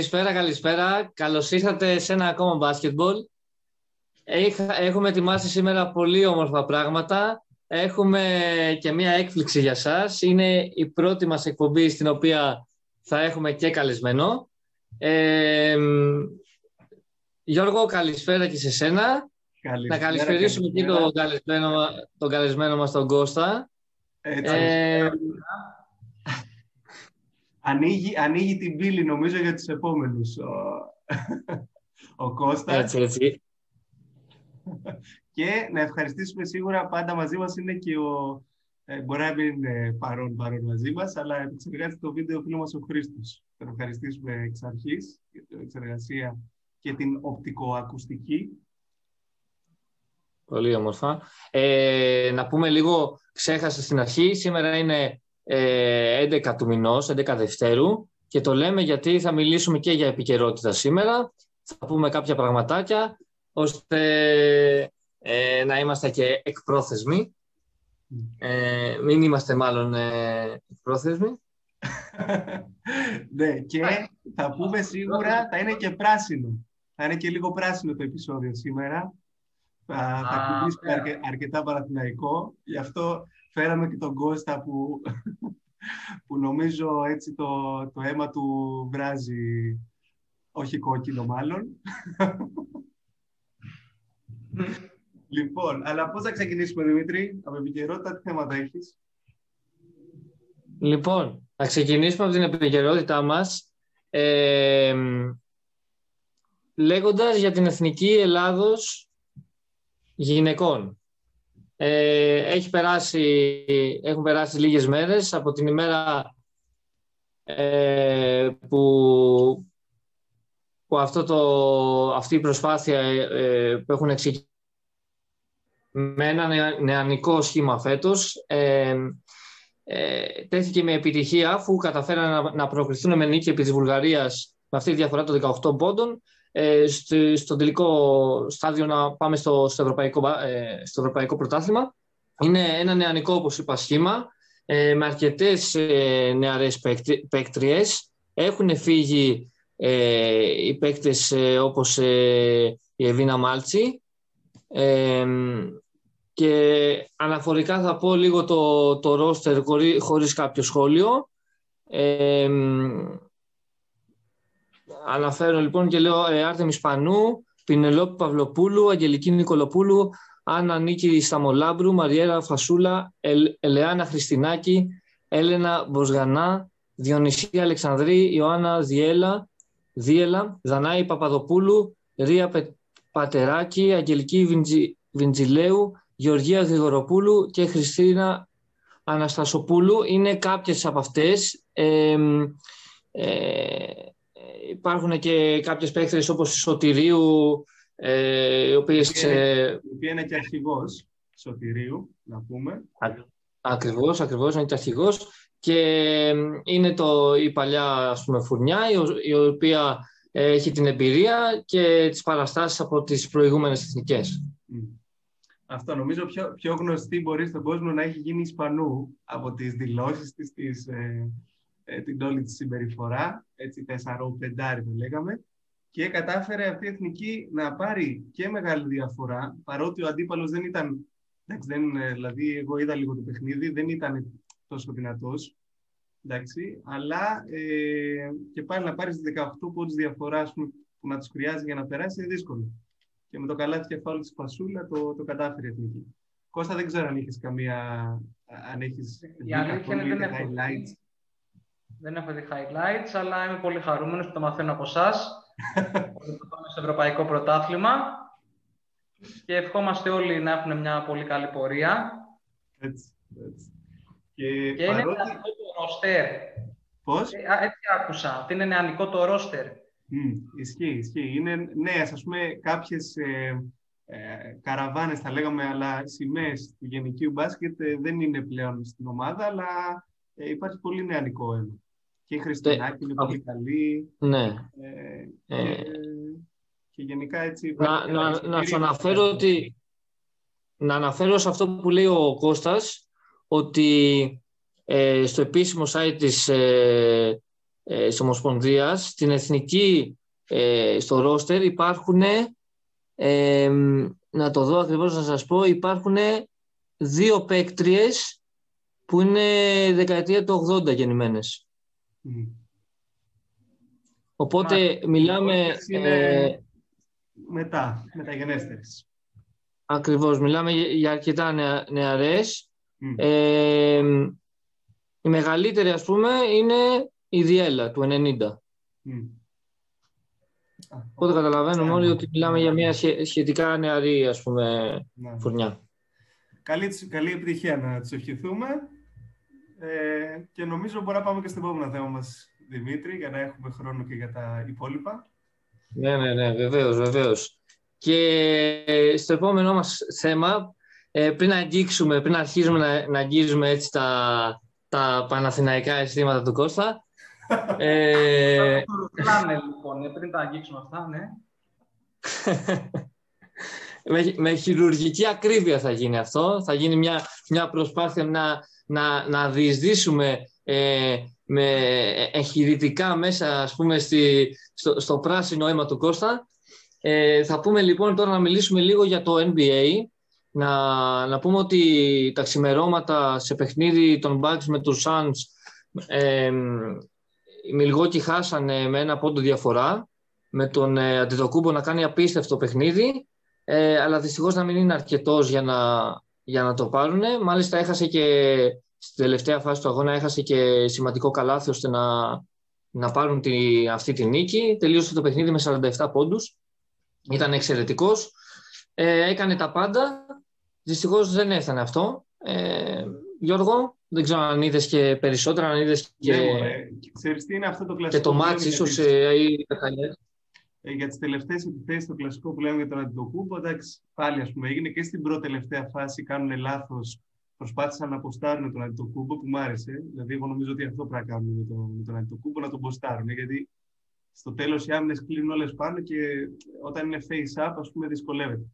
Καλησπέρα, καλησπέρα. Καλώς ήρθατε σε ένα ακόμα μπάσκετμπολ. Έχουμε ετοιμάσει σήμερα πολύ όμορφα πράγματα. Έχουμε και μία έκπληξη για σας. Είναι η πρώτη μας εκπομπή στην οποία θα έχουμε και καλεσμένο. Ε, Γιώργο, καλησπέρα και σε σένα. Καλησπέρα, να καλησπερίσουμε και τον καλεσμένο, τον καλεσμένο μας, τον Κώστα. Έτσι, ε, ανοίγει, ανοίγει την πύλη νομίζω για τους επόμενους ο, ο Κώστας. Έτσι, έτσι. Και να ευχαριστήσουμε σίγουρα πάντα μαζί μας είναι και ο, ε, μπορεί να μην είναι παρόν, παρόν μαζί μας, αλλά επεξεργάζεται το βίντεο ο φίλο μας ο Χρήστος. Θα ευχαριστήσουμε εξ αρχής για την εξεργασία και την οπτικοακουστική. Πολύ όμορφα. Ε, να πούμε λίγο, ξέχασα στην αρχή, σήμερα είναι 11 ε, του μηνός, 11 Δευτέρου και το λέμε γιατί θα μιλήσουμε και για επικαιρότητα σήμερα. Θα πούμε κάποια πραγματάκια ώστε ε, να είμαστε και εκπρόθεσμοι. Ε, μην είμαστε μάλλον ε, εκπρόθεσμοι. ναι, και θα πούμε σίγουρα, θα είναι και πράσινο. Θα είναι και λίγο πράσινο το επεισόδιο σήμερα. Θα, θα αρκε, αρκετά παραθυναϊκό. Γι' αυτό φέραμε και τον Κώστα που, που νομίζω έτσι το, το αίμα του βράζει, όχι κόκκινο μάλλον. λοιπόν, αλλά πώς θα ξεκινήσουμε Δημήτρη, από επικαιρότητα τι θέματα έχεις; Λοιπόν, θα ξεκινήσουμε από την επικαιρότητά μας ε, λέγοντας για την Εθνική Ελλάδος γυναικών. Ε, έχει περάσει, έχουν περάσει λίγες μέρες από την ημέρα ε, που, που αυτό το, αυτή η προσπάθεια ε, που έχουν εξηγήσει με ένα νεανικό σχήμα φέτος ε, ε, τέθηκε με επιτυχία αφού καταφέραν να, να προκριθούν με νίκη επί της Βουλγαρίας με αυτή τη διαφορά των 18 πόντων ε, στο, τελικό στάδιο να πάμε στο, στο, ευρωπαϊκό, ε, στο ευρωπαϊκό πρωτάθλημα. Είναι ένα νεανικό, όπως είπα, σχήμα ε, με αρκετές ε, νεαρές παίκτριες. Έχουν φύγει ε, οι παίκτες ε, όπως ε, η Εβίνα Μάλτσι και αναφορικά θα πω λίγο το, το ρόστερ χωρίς κάποιο σχόλιο. Αναφέρω λοιπόν και λέω ε, Άρτεμις Πανού, Πινελόπη Παυλοπούλου, Αγγελική Νικολοπούλου, Άννα Νίκη Σταμολάμπρου, Μαριέρα Φασούλα, Ελ, Ελεάνα Χριστινάκη, Έλενα Μποσγανά, Διονυσία Αλεξανδρή, Ιωάννα Διέλα, Δίελα, Δανάη Παπαδοπούλου, Ρία Πατεράκη, Αγγελική Βιντζι, Βιντζιλέου, Γεωργία Γρηγοροπούλου και Χριστίνα Αναστασοπούλου. Είναι κάποιες από αυτές. Ε, ε, υπάρχουν και κάποιες παίκτες όπως η Σωτηρίου, ε, οι οποίες... Ε, η οποία είναι και αρχηγός Σωτηρίου, να πούμε. Ακριβώς, ακριβώς, είναι και αρχηγός. Και είναι το, η παλιά ας πούμε, φουρνιά, η, οποία έχει την εμπειρία και τις παραστάσεις από τις προηγούμενες εθνικές. Αυτό νομίζω πιο, πιο γνωστή μπορεί στον κόσμο να έχει γίνει Ισπανού από τις δηλώσεις της, της ε, ε, την όλη της συμπεριφορά, έτσι τεσσαρό-πεντάρι το λέγαμε, και κατάφερε αυτή η εθνική να πάρει και μεγάλη διαφορά, παρότι ο αντίπαλος δεν ήταν, εντάξει, δεν, ε, δηλαδή εγώ είδα λίγο το παιχνίδι, δεν ήταν τόσο δυνατός. εντάξει, αλλά ε, και πάλι να πάρεις 18 πόντους διαφορά που να τους χρειάζεται για να περάσει είναι δύσκολο. Και με το καλάθι κεφάλι της Φασούλα το, το κατάφερε η εθνική. Κώστα, δεν ξέρω αν έχει καμία. Αν έχεις highlights δεν έχω δει highlights, αλλά είμαι πολύ χαρούμενος που το μαθαίνω από εσάς. ότι πάμε στο Ευρωπαϊκό Πρωτάθλημα. Και ευχόμαστε όλοι να έχουν μια πολύ καλή πορεία. Έτσι, έτσι. Και, και είναι νεανικό το ρόστερ. Πώς; Ε, έτσι άκουσα, ότι είναι νεανικό το ρόστερ; Mm, ισχύει, ισχύει. Είναι νέες, ας πούμε, κάποιες ε, ε, καραβάνες, θα λέγαμε, αλλά σημαίες του γενικού μπάσκετ ε, δεν είναι πλέον στην ομάδα, αλλά ε, υπάρχει πολύ νεανικό αίμα. Και η Χριστινάκη είναι πολύ καλή. Ναι. Ε, ε, και, γενικά έτσι... Να, να, να σου αναφέρω ότι... Να αναφέρω σε αυτό που λέει ο Κώστας ότι ε, στο επίσημο site της, ε, ε, της Ομοσπονδίας, στην εθνική, ε, στο ρόστερ υπάρχουν, ε, να το δω ακριβώς να σας πω, υπάρχουν δύο παίκτριες που είναι δεκαετία του 80 γεννημένες. Οπότε μιλάμε... Είναι μετά, μεταγενέστερες. Ακριβώς, μιλάμε για αρκετά νεαρές. Ε, η μεγαλύτερη, ας πούμε, είναι η Διέλα του 90. Οπότε καταλαβαίνουμε όλοι ότι μιλάμε για μια σχετικά νεαρή, ας πούμε, ναι. φουρνιά. Καλή, καλή επιτυχία να τους ευχηθούμε. Ε, και νομίζω μπορεί να πάμε και στο επόμενο θέμα μας, Δημήτρη, για να έχουμε χρόνο και για τα υπόλοιπα. Ναι, ναι, ναι, βεβαίως, βεβαίως. Και στο επόμενό μας θέμα, ε, πριν αγγίξουμε, πριν αρχίσουμε να, να αγγίζουμε έτσι τα, τα παναθηναϊκά αισθήματα του Κώστα, ε... λοιπόν, ε, πριν τα αγγίξουμε αυτά, ναι. με, με χειρουργική ακρίβεια θα γίνει αυτό. Θα γίνει μια, μια προσπάθεια να, να, να διεισδύσουμε ε, με εγχειρητικά μέσα ας πούμε, στη, στο, στο πράσινο αίμα του Κώστα. Ε, θα πούμε λοιπόν τώρα να μιλήσουμε λίγο για το NBA. Να, να πούμε ότι τα ξημερώματα σε παιχνίδι των Bucks με τους Suns ε, οι Μιλγόκοι χάσανε με ένα πόντο διαφορά με τον ε, Αντιδοκούμπο να κάνει απίστευτο παιχνίδι ε, αλλά δυστυχώς να μην είναι αρκετός για να, για να το πάρουν. Μάλιστα έχασε και στη τελευταία φάση του αγώνα έχασε και σημαντικό καλάθι ώστε να, να πάρουν τη, αυτή τη νίκη. Τελείωσε το παιχνίδι με 47 πόντους. Ήταν εξαιρετικός. Ε, έκανε τα πάντα. Δυστυχώς δεν έφτανε αυτό. Ε, Γιώργο, δεν ξέρω αν είδες και περισσότερα, αν είδες και. Ναι, Ξέρεις τι είναι αυτό το κλασικό. Και το μάτι, ίσως ε, ή ε, για τις τελευταίες επιθέσεις, το κλασικό που λέμε για τον Αντιτοκούμπο, εντάξει, πάλι ας πούμε, έγινε και στην πρώτη τελευταία φάση, κάνουν λάθος. Προσπάθησαν να αποστάρουν τον Αντιτοκούμπο που μου άρεσε. Δηλαδή, εγώ νομίζω ότι αυτό πρέπει να κάνουν με τον, με τον Αντιτοκούμπο, να τον ποστάρουν. Γιατί στο τέλος οι άμυνες κλείνουν όλες πάνω και όταν είναι face up, ας πούμε, δυσκολεύεται.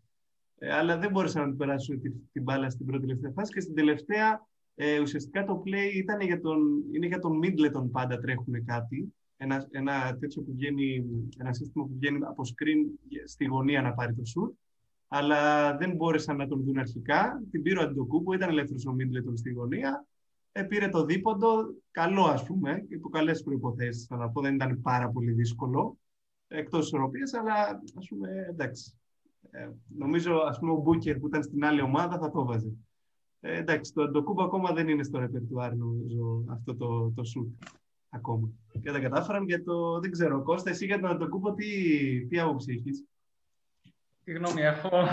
Ε, αλλά δεν μπόρεσαν να του περάσουν την, την μπάλα στην πρώτη τελευταία φάση και στην τελευταία ε, ουσιαστικά το play ήταν για τον, είναι για τον Middleton πάντα τρέχουν κάτι. Ένα, ένα τέτοιο που βγαίνει, ένα σύστημα που βγαίνει από screen στη γωνία να πάρει το shoot. Αλλά δεν μπόρεσαν να τον δουν αρχικά. Την πήρε ο Αντιτοκούμπο, ήταν ελεύθερος ο Middleton στη γωνία. Ε, πήρε το δίποντο, καλό ας πούμε, υπό καλέ προποθέσει. Θα να πω, δεν ήταν πάρα πολύ δύσκολο εκτός ισορροπία, αλλά ας πούμε εντάξει. Ε, νομίζω ας πούμε, ο Μπούκερ που ήταν στην άλλη ομάδα θα το βάζει. Ε, εντάξει, το Αντοκούμπο ακόμα δεν είναι στο ρεπερτουάρ, νομίζω, αυτό το, το σουτ ακόμα. Και δεν κατάφεραν για το, δεν ξέρω, Κώστα, εσύ για τον Αντοκούμπο τι, τι άποψη έχεις; Τι γνώμη έχω;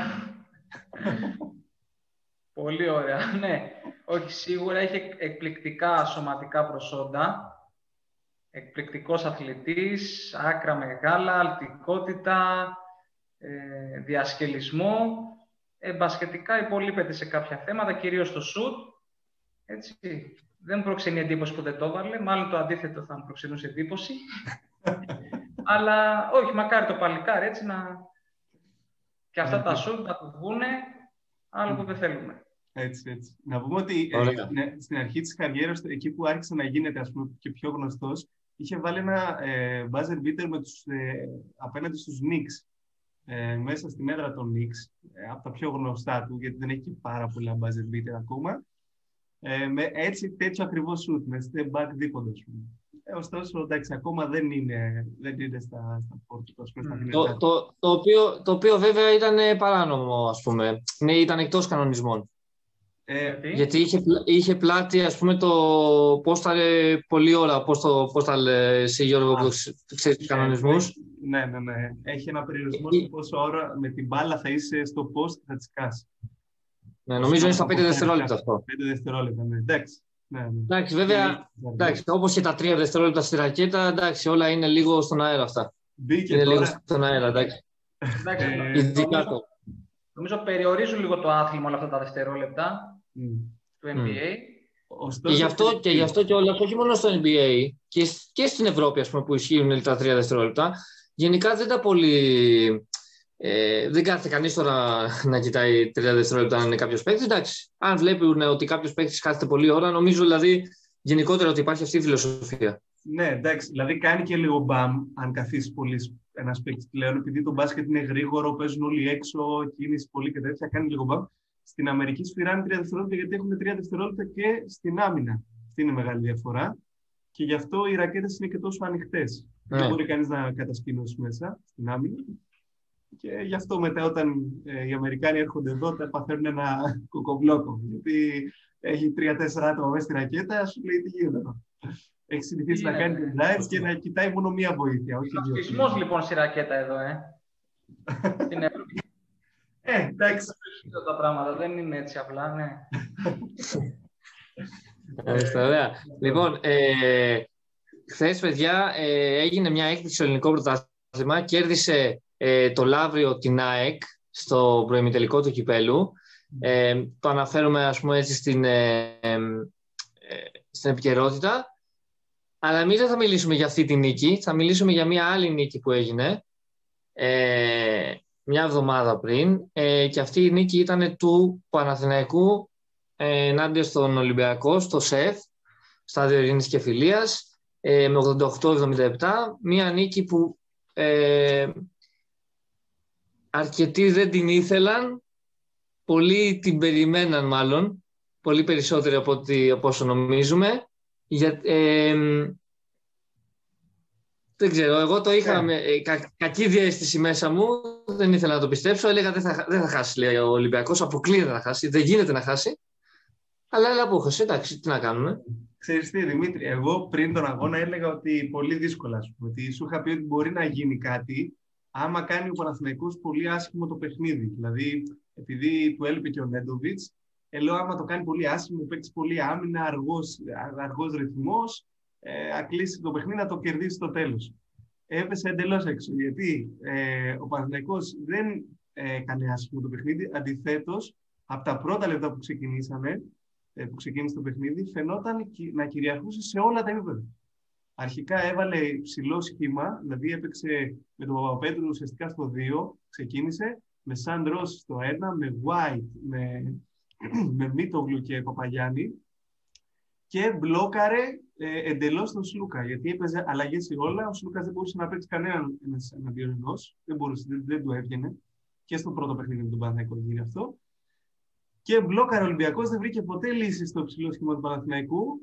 Πολύ ωραία. Ναι, όχι, σίγουρα έχει εκπληκτικά σωματικά προσόντα. Εκπληκτικός αθλητής, άκρα μεγάλα, αλτικότητα, ε, διασκελισμό ε, μπασκετικά υπολείπεται σε κάποια θέματα, κυρίως στο σουτ. Έτσι. Δεν προξενεί εντύπωση που δεν το έβαλε, μάλλον το αντίθετο θα μου προξενούσε εντύπωση. Αλλά όχι, μακάρι το παλικάρι έτσι να... Και αυτά τα σουτ να το βγούνε, άλλο που δεν θέλουμε. Έτσι, έτσι. Να πούμε ότι ε, ναι, στην αρχή της καριέρας, εκεί που άρχισε να γίνεται ας πούμε, και πιο γνωστός, είχε βάλει ένα ε, buzzer beater με τους, ε, απέναντι στους Knicks ε, μέσα στην έδρα των Knicks, ε, από τα πιο γνωστά του, γιατί δεν έχει πάρα πολλά buzzer beater ακόμα, ε, με έτσι τέτοιο ακριβώς σουτ, με step back δίποντα, Ε, ωστόσο, εντάξει, ακόμα δεν είναι, δεν είναι στα, στα πόρτα, mm. το, το, το, οποίο, το οποίο βέβαια ήταν παράνομο, ας πούμε. Ναι, ήταν εκτός κανονισμών. Ε, γιατί; Είχε, είχε πλάτη, ας πούμε, το πώς θα πολύ ώρα, πώς, το, πώς θα λέει εσύ Γιώργο, που ξέρεις τους κανονισμούς. Ναι, ναι, ναι. Έχει ένα περιορισμό σε πόσο ώρα με την μπάλα θα είσαι στο post θα τη κάσει. Ναι, νομίζω είναι στα 5 δευτερόλεπτα αυτό. 5 δευτερόλεπτα, ναι. Εντάξει. Ναι, ναι. Εντάξει, βέβαια, εντάξει, όπως και τα 3 δευτερόλεπτα στη ρακέτα, εντάξει, όλα είναι λίγο στον αέρα αυτά. Μπήκε είναι τώρα. λίγο στον αέρα, εντάξει. εντάξει ε, Ειδικά το. Νομίζω περιορίζουν λίγο το άθλημα όλα αυτά τα δευτερόλεπτα mm. του NBA. Mm. και γι' αυτό και, γι αυτό και όλα, όχι μόνο στο NBA, και, και στην Ευρώπη ας πούμε, που ισχύουν τα τρία δευτερόλεπτα, γενικά δεν τα πολύ. Ε, δεν κάθεται κανείς τώρα να κοιτάει 30 δευτερόλεπτα αν είναι κάποιος παίκτης. Εντάξει, αν βλέπουν ότι κάποιος παίκτης κάθεται πολλή ώρα, νομίζω δηλαδή γενικότερα ότι υπάρχει αυτή η φιλοσοφία. Ναι, εντάξει. Δηλαδή κάνει και λίγο μπαμ, αν καθίσεις πολύ ένας παίκτης πλέον, επειδή το μπάσκετ είναι γρήγορο, παίζουν όλοι έξω, κίνηση πολύ και τέτοια, κάνει λίγο μπαμ. Στην Αμερική σφυράνε τρία δευτερόλεπτα γιατί έχουν τρία δευτερόλεπτα και στην άμυνα. Αυτή είναι η μεγάλη διαφορά. Και γι' αυτό οι ρακέτες είναι και τόσο ανοιχτές. Ναι. Δεν μπορεί κανείς να κατασκηνώσει μέσα στην άμυνα. Και γι' αυτό μετά όταν ε, οι Αμερικάνοι έρχονται εδώ, τα παθαίνουν ένα κοκομπλόκο. Γιατί έχει τρία-τέσσερα άτομα μέσα στη ρακέτα, σου λέει τι γίνεται εδώ; Έχεις συνηθίσει να κάνεις την drive και να κοιτάει μόνο μία βοήθεια. Όχι δύο. λοιπόν στη ρακέτα εδώ, ε. Στην Ε, εντάξει. Τα πράγματα δεν είναι έτσι απλά, ναι. Ωραία. Λοιπόν, ε, χθες, παιδιά, ε, έγινε μια έκθεση στο ελληνικό πρωτάθλημα. Κέρδισε ε, το Λαύριο την ΑΕΚ στο προημιτελικό του κυπέλου. Ε, το αναφέρουμε, ας πούμε, έτσι στην, ε, ε, στην επικαιρότητα. Αλλά εμείς δεν θα μιλήσουμε για αυτή τη νίκη. Θα μιλήσουμε για μια άλλη νίκη που έγινε ε, μια εβδομάδα πριν. Ε, και αυτή η νίκη ήταν του Παναθηναϊκού ε, ενάντια στον Ολυμπιακό, στο ΣΕΦ, στάδιο Ειρήνης και Φιλίας, ε, με 88-77. Μια νίκη που ε, αρκετοί δεν την ήθελαν, πολλοί την περιμέναν μάλλον, πολύ περισσότεροι από, ό,τι, από όσο νομίζουμε. Για, ε, δεν ξέρω, εγώ το είχα yeah. Ναι. με κα, κακή διέστηση μέσα μου, δεν ήθελα να το πιστέψω, έλεγα δεν θα, δεν θα χάσει λέει, ο Ολυμπιακός, αποκλείεται να χάσει, δεν γίνεται να χάσει. Αλλά έλα που εντάξει, τι να κάνουμε. Ξέρεις τι, Δημήτρη, εγώ πριν τον αγώνα έλεγα ότι πολύ δύσκολα, ότι σου είχα πει ότι μπορεί να γίνει κάτι άμα κάνει ο Παναθηναϊκός πολύ άσχημο το παιχνίδι. Δηλαδή, επειδή του έλειπε και ο Νέντοβιτς, ε, λέω άμα το κάνει πολύ άσχημο, παίξει πολύ άμυνα, αργός, αργός ρυθμός, ε, ακλείσει το παιχνίδι να το κερδίσει στο τέλος. Έπεσε εντελώς έξω, γιατί ε, ο Παναθηναϊκός δεν ε, έκανε άσχημο το παιχνίδι, Αντιθέτως, από τα πρώτα λεπτά που ξεκινήσαμε, ε, που ξεκίνησε το παιχνίδι, φαινόταν να κυριαρχούσε σε όλα τα επίπεδα. Αρχικά έβαλε ψηλό σχήμα, δηλαδή έπαιξε με τον Παπαπέτρου ουσιαστικά στο 2, ξεκίνησε, με Σαν Ρος στο 1, με White, με, με Μίτογλου και Παπαγιάννη και μπλόκαρε ε, εντελώς τον Σλούκα. Γιατί έπαιζε αλλαγές σε όλα. Ο Σλούκας δεν μπορούσε να παίξει κανέναν εναντίον ενό. Δεν, μπορούσε, δεν, δεν του έβγαινε. Και στο πρώτο παιχνίδι με τον Παναθηναϊκό γίνει αυτό. Και μπλόκαρε ο Ολυμπιακός, δεν βρήκε ποτέ λύση στο ψηλό σχήμα του Παναθηναϊκού.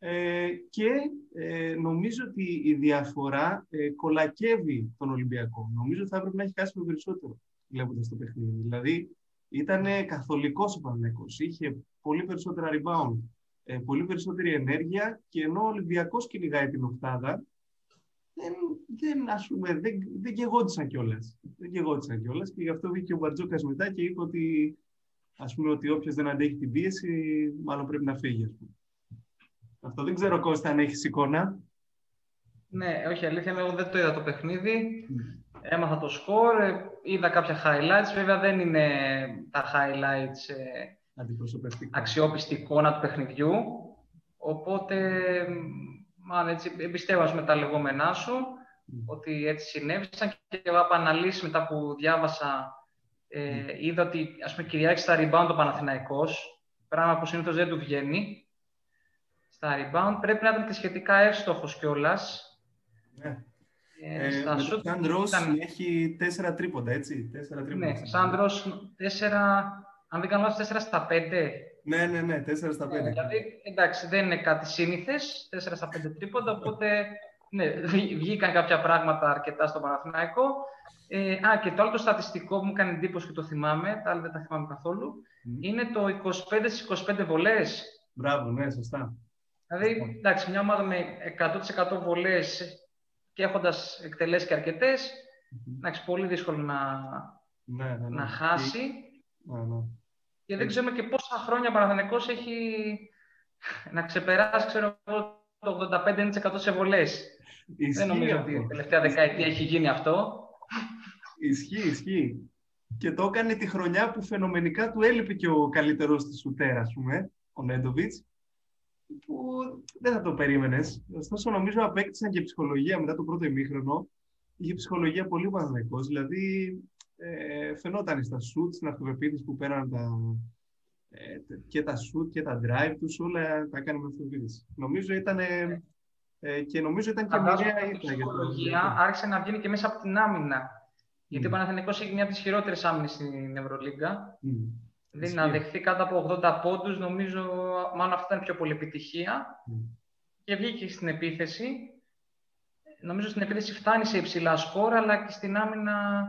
Ε, και ε, νομίζω ότι η διαφορά ε, κολακεύει τον Ολυμπιακό. Νομίζω ότι θα έπρεπε να έχει χάσει περισσότερο βλέποντας το παιχνίδι. Δηλαδή ήταν καθολικός ο Παναθηναϊκός. Είχε πολύ περισσότερα rebound, ε, πολύ περισσότερη ενέργεια και ενώ ο Ολυμπιακός κυνηγάει την οκτάδα, δεν, δεν, ας πούμε, δεν, δεν γεγόντουσαν κιόλας. Δεν γεγόντουσαν κιόλας και γι' αυτό βγήκε ο Μπαρτζόκας μετά και είπε ότι, ας πούμε, ότι όποιος δεν αντέχει την πίεση, μάλλον πρέπει να φύγει. Ας πούμε. Αυτό δεν ξέρω, Κώστα, αν έχεις εικόνα. Ναι, όχι, αλήθεια εγώ δεν το είδα το παιχνίδι. Mm. Έμαθα το σκορ, ε, είδα κάποια highlights. Βέβαια δεν είναι τα highlights ε, αξιόπιστη εικόνα του παιχνιδιού. Οπότε, μάλλον έτσι, εμπιστεύω με τα λεγόμενά σου, ότι έτσι συνέβησαν και εγώ από αναλύσεις μετά που διάβασα, ε, είδα ότι ας πούμε κυριάρχησε στα rebound ο Παναθηναϊκός, πράγμα που συνήθως δεν του βγαίνει στα rebound. Πρέπει να ήταν και σχετικά εύστοχος κιόλας. Ναι. Ε, ε, στα shoot ήταν... έχει τέσσερα τρίποντα, έτσι. Τέσσερα τρίποντα. Ναι, Σάντρος τέσσερα, αν δεν κάνω λάθος, τέσσερα στα πέντε. Ναι, ναι, ναι, τέσσερα στα πέντε. Ε, δηλαδή, εντάξει, δεν είναι κάτι σύνηθες, τέσσερα στα πέντε τρίποντα, οπότε ναι, βγήκαν κάποια πράγματα αρκετά στο Παναθηναϊκό. Ε, α, και το άλλο το στατιστικό που μου κάνει εντύπωση και το θυμάμαι, τα άλλα δεν τα θυμάμαι καθόλου, mm. είναι το 25 25 βολές. Μπράβο, ναι, σωστά. Δηλαδή, λοιπόν. εντάξει, μια ομάδα με 100% βολές και έχοντας εκτελέσει και αρκετές, εντάξει, πολύ δύσκολο να, ναι, ναι, ναι. να χάσει. Ναι, ναι. Και δεν ξέρουμε και πόσα χρόνια ο έχει να ξεπεράσει, ξέρω το 85% σε βολές. Δεν νομίζω ότι η τελευταία δεκαετία έχει γίνει αυτό. Ισχύει, ισχύει. Και το έκανε τη χρονιά που φαινομενικά του έλειπε και ο καλύτερος της Σουτέρας, ας πούμε, ο Νέντοβιτς που δεν θα το περίμενες. Ωστόσο, νομίζω απέκτησαν και ψυχολογία μετά το πρώτο ημίχρονο. Είχε ψυχολογία πολύ πανδεκό. Δηλαδή, ε, φαινόταν στα σουτς, στην αυτοπεποίθηση που πέραν τα, ε, και τα σουτ και τα drive τους, όλα τα έκανε με αυτοπεποίθηση. Νομίζω ήταν ε, και νομίζω ήταν και μοιραία ήττα. Η ψυχολογία άρχισε να βγαίνει και μέσα από την άμυνα. Γιατί ο Παναθηναϊκός έχει μια από τις χειρότερες άμυνες στην Ευρωλίγκα. Mm. Δηλαδή να δεχθεί κάτω από 80 πόντους, νομίζω μάλλον αυτό ήταν πιο πολύ επιτυχία. Και βγήκε στην επίθεση. Νομίζω στην επίθεση φτάνει σε υψηλά σκόρ, αλλά και στην άμυνα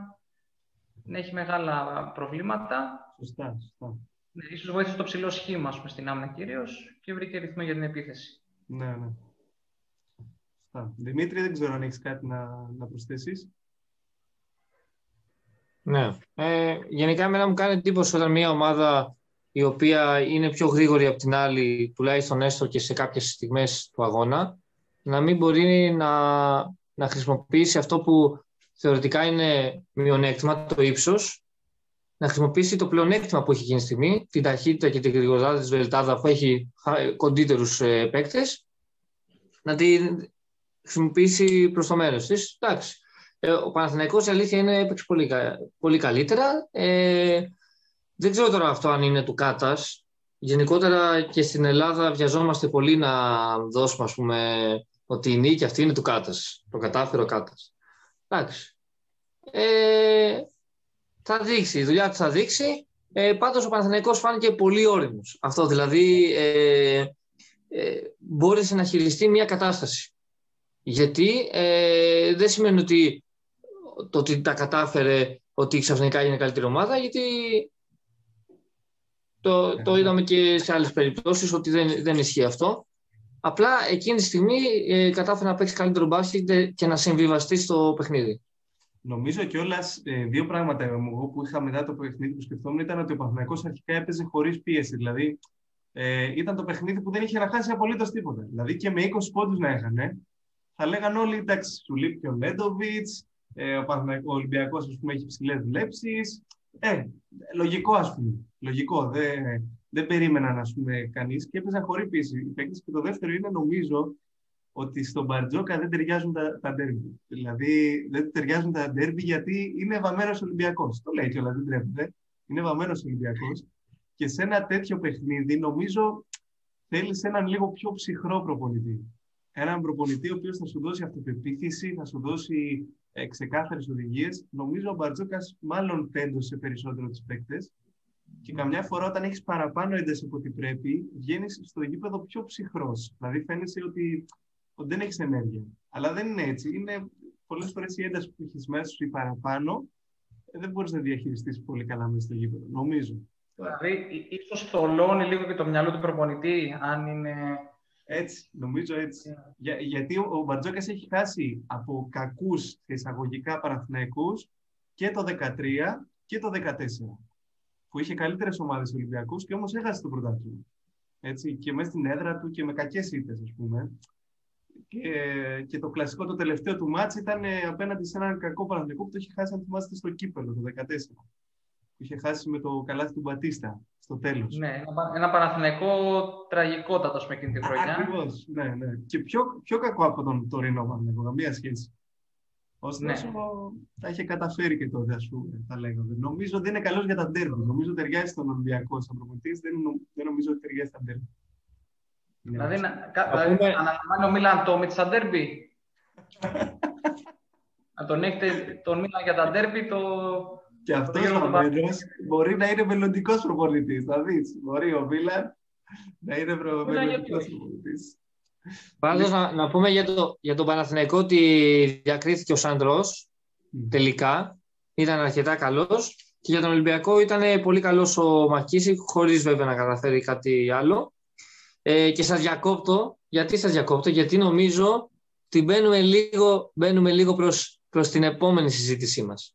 έχει μεγάλα προβλήματα. Σωστά, σωστά. Ναι, ίσως βοήθησε το ψηλό σχήμα πούμε, στην άμυνα κυρίως και βρήκε ρυθμό για την επίθεση. Ναι, ναι. Σωστά. Δημήτρη, δεν ξέρω αν έχεις κάτι να, να προσθέσεις. Ναι. Ε, γενικά, εμένα μου κάνει εντύπωση όταν μια ομάδα η οποία είναι πιο γρήγορη από την άλλη, τουλάχιστον έστω και σε κάποιες στιγμές του αγώνα, να μην μπορεί να, να χρησιμοποιήσει αυτό που θεωρητικά είναι μειονέκτημα, το ύψος, να χρησιμοποιήσει το πλεονέκτημα που έχει γίνει στιγμή, την ταχύτητα και την γρηγοράδα της Βελτάδα που έχει κοντύτερους ε, παίκτες, να την χρησιμοποιήσει προς το μέρος της. Εντάξει. Ε, ο Παναθηναϊκός η αλήθεια είναι έπαιξε πολύ, πολύ καλύτερα. Ε, δεν ξέρω τώρα αυτό αν είναι του Κάτας. Γενικότερα και στην Ελλάδα βιαζόμαστε πολύ να δώσουμε ας πούμε, ότι η νίκη αυτή είναι του Κάτας. Το κατάφερε ο Κάτας. Εντάξει. Ε, θα δείξει, η δουλειά του θα δείξει. Ε, πάντως ο Παναθηναϊκός φάνηκε πολύ όριμος. Αυτό δηλαδή ε, ε, μπόρεσε να χειριστεί μια κατάσταση. Γιατί ε, δεν σημαίνει ότι το ότι τα κατάφερε ότι ξαφνικά είναι καλύτερη ομάδα, γιατί το, το είδαμε και σε άλλες περιπτώσεις ότι δεν, δεν ισχύει αυτό. Απλά εκείνη τη στιγμή ε, κατάφερε να παίξει καλύτερο μπάσκετ και να συμβιβαστεί στο παιχνίδι. Νομίζω κιόλας ε, δύο πράγματα εγώ που είχα μετά το παιχνίδι που σκεφτόμουν ήταν ότι ο Παναθηναϊκός αρχικά έπαιζε χωρίς πίεση. Δηλαδή ε, ήταν το παιχνίδι που δεν είχε να χάσει απολύτως τίποτα. Δηλαδή και με 20 πόντους να έχανε, θα λέγαν όλοι εντάξει, σου λείπει και ο Νέντοβιτ, ε, ο, ο Ολυμπιακός έχει ψηλέ βλέψεις. Ε, λογικό ας πούμε. Λογικό. Δεν, δεν περίμεναν ας πούμε κανείς και έπαιζαν χωρίς πίεση. Και το δεύτερο είναι νομίζω ότι στον Μπαρτζόκα δεν ταιριάζουν τα, τα ντέρμπι. Δηλαδή δεν ταιριάζουν τα ντέρμπι γιατί είναι βαμμένος Ολυμπιακός. Το λέει κιόλας, δεν τρέπεται. Είναι βαμμένος Ολυμπιακός. Και σε ένα τέτοιο παιχνίδι νομίζω θέλει έναν λίγο πιο ψυχρό προπονητή. Έναν προπονητή ο οποίος θα σου δώσει αυτοπεποίθηση, θα σου δώσει ε, ξεκάθαρες οδηγίες. Νομίζω ο Μπαρτζόκα μάλλον τέντωσε περισσότερο του παίκτες. Και καμιά φορά όταν έχεις παραπάνω ένταση από ό,τι πρέπει, βγαίνεις στο γήπεδο πιο ψυχρός. Δηλαδή φαίνεσαι ότι ότι δεν έχεις ενέργεια. Αλλά δεν είναι έτσι. Είναι πολλές φορές η ένταση που έχεις μέσα σου ή παραπάνω ε, δεν μπορείς να διαχειριστείς πολύ καλά μέσα στο γήπεδο. Νομίζω. Δηλαδή, ίσως θολώνει λίγο και το μυαλό του προπονητή, αν είναι. Έτσι, νομίζω έτσι. Για, γιατί ο, ο Μπαρτζόκας έχει χάσει από κακούς εισαγωγικά παραθυναϊκού και το 2013 και το 2014. Που είχε καλύτερες ομάδες Ολυμπιακούς και όμως έχασε το πρωτάθλημα. Έτσι, και μέσα στην έδρα του και με κακές ήττες, ας πούμε. Και, και το κλασικό το τελευταίο του μάτς ήταν ε, απέναντι σε έναν κακό Παναθηναϊκό που το είχε χάσει, αν θυμάστε, στο κύπελο το 2014. Που είχε χάσει με το καλάθι του Μπατίστα στο τέλος. Ναι, ένα, ένα Παναθηναϊκό τραγικότατο με εκείνη τη χρονιά. Ακριβώς, ναι, ναι. Και πιο, πιο κακό από τον τωρινό Παναθηναϊκό, καμία σχέση. Ωστόσο, ναι. τα είχε καταφέρει και τότε, ας πούμε, θα λέγαμε. Νομίζω ότι είναι καλός για τα ντέρμπι. Νομίζω ότι ταιριάζει στον Ολυμπιακό σαν προπονητής. Δεν, δεν νομίζω ότι ταιριάζει στα ντέρμπι. Δηλαδή, δηλαδή πούμε... αναλαμβάνει ο Μίλαν το με στα ντέρμπι; να τον έχετε τον Μίλαν για τα ντέρμπι, το... Και αυτό μπορεί να είναι μελλοντικός προπονητής. Θα δεις. Μπορεί ο Μίλαν να είναι μελλοντικός προπονητής. Πάντως να, να, πούμε για, το, για τον Παναθηναϊκό ότι διακρίθηκε ο Σάντρος τελικά. Ήταν αρκετά καλός. Και για τον Ολυμπιακό ήταν πολύ καλός ο Μακίση, χωρίς βέβαια να καταφέρει κάτι άλλο. Ε, και σας διακόπτω. Γιατί σας διακόπτω, γιατί νομίζω ότι μπαίνουμε λίγο, μπαίνουμε λίγο προς, προς την επόμενη συζήτησή μας.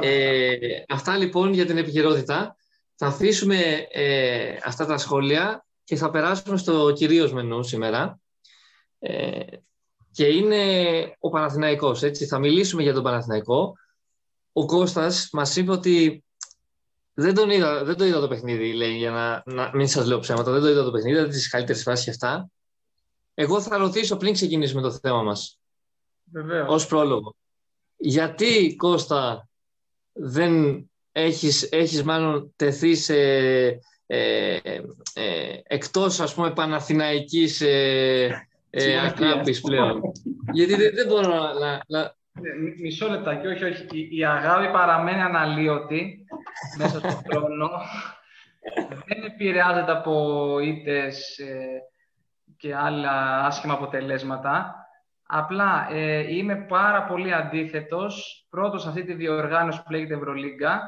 Ε, αυτά λοιπόν για την επικαιρότητα. Θα αφήσουμε ε, αυτά τα σχόλια και θα περάσουμε στο κυρίως μενού σήμερα. Ε, και είναι ο Παναθηναϊκός, έτσι. Θα μιλήσουμε για τον Παναθηναϊκό. Ο Κώστας μας είπε ότι δεν, τον είδα, δεν το είδα το παιχνίδι, λέει, για να, να μην σας λέω ψέματα. Δεν το είδα το παιχνίδι, δεν τι καλύτερες φάσεις και αυτά. Εγώ θα ρωτήσω πριν ξεκινήσουμε το θέμα μας. Ω πρόλογο. Γιατί, Κώστα, δεν έχεις, έχεις μάλλον τεθεί σε, ε, ε, εκτός ας πούμε Παναθηναϊκής ε, ε, αγάπης πλέον. Γιατί δεν, δεν μπορώ να... να, να... Μισό λεπτά και όχι, όχι. Η, η αγάπη παραμένει αναλύωτη μέσα στον χρόνο. δεν επηρεάζεται από ήτες ε, και άλλα άσχημα αποτελέσματα. Απλά ε, είμαι πάρα πολύ αντίθετος πρώτος αυτή τη διοργάνωση που λέγεται Ευρωλίγκα.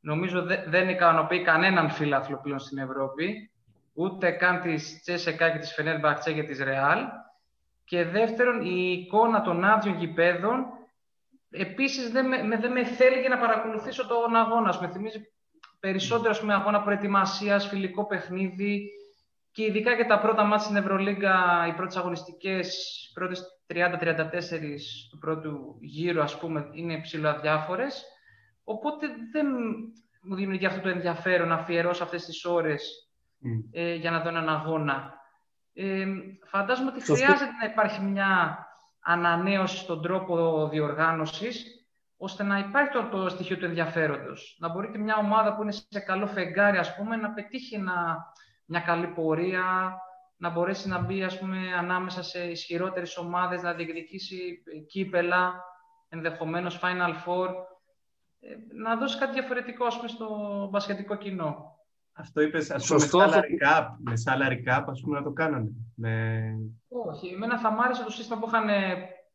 Νομίζω δε, δεν ικανοποιεί κανέναν φίλαθλο πλέον στην Ευρώπη, ούτε καν της Τσέσεκα και της Φενέρμπαχτσε και της Ρεάλ. Και δεύτερον, η εικόνα των άδειων γηπέδων επίσης δεν με, δεν με θέλει για να παρακολουθήσω τον αγώνα. Με θυμίζει περισσότερο με αγώνα προετοιμασίας, φιλικό παιχνίδι, και ειδικά και τα πρώτα μάτια στην Ευρωλίγκα, οι πρώτες αγωνιστικές, οι πρώτες 30-34 του πρώτου γύρου, ας πούμε, είναι ψηλοαδιάφορε. Οπότε δεν μου δημιουργεί αυτό το ενδιαφέρον να αφιερώσω αυτές τις ώρες ε, για να δω έναν αγώνα. Ε, φαντάζομαι ότι χρειάζεται να υπάρχει μια ανανέωση στον τρόπο διοργάνωσης, ώστε να υπάρχει το, το στοιχείο του ενδιαφέροντος. Να μπορεί και μια ομάδα που είναι σε καλό φεγγάρι, ας πούμε, να πετύχει να μια καλή πορεία, να μπορέσει να μπει ας πούμε, ανάμεσα σε ισχυρότερες ομάδες, να διεκδικήσει κύπελα, ενδεχομένως Final Four, ε, να δώσει κάτι διαφορετικό ας πούμε, στο μπασκετικό κοινό. Αυτό είπες, ας πούμε, με salary cap, με salary cap, ας πούμε, να το κάνανε. Με... Όχι, εμένα θα μ' άρεσε το σύστημα που είχαν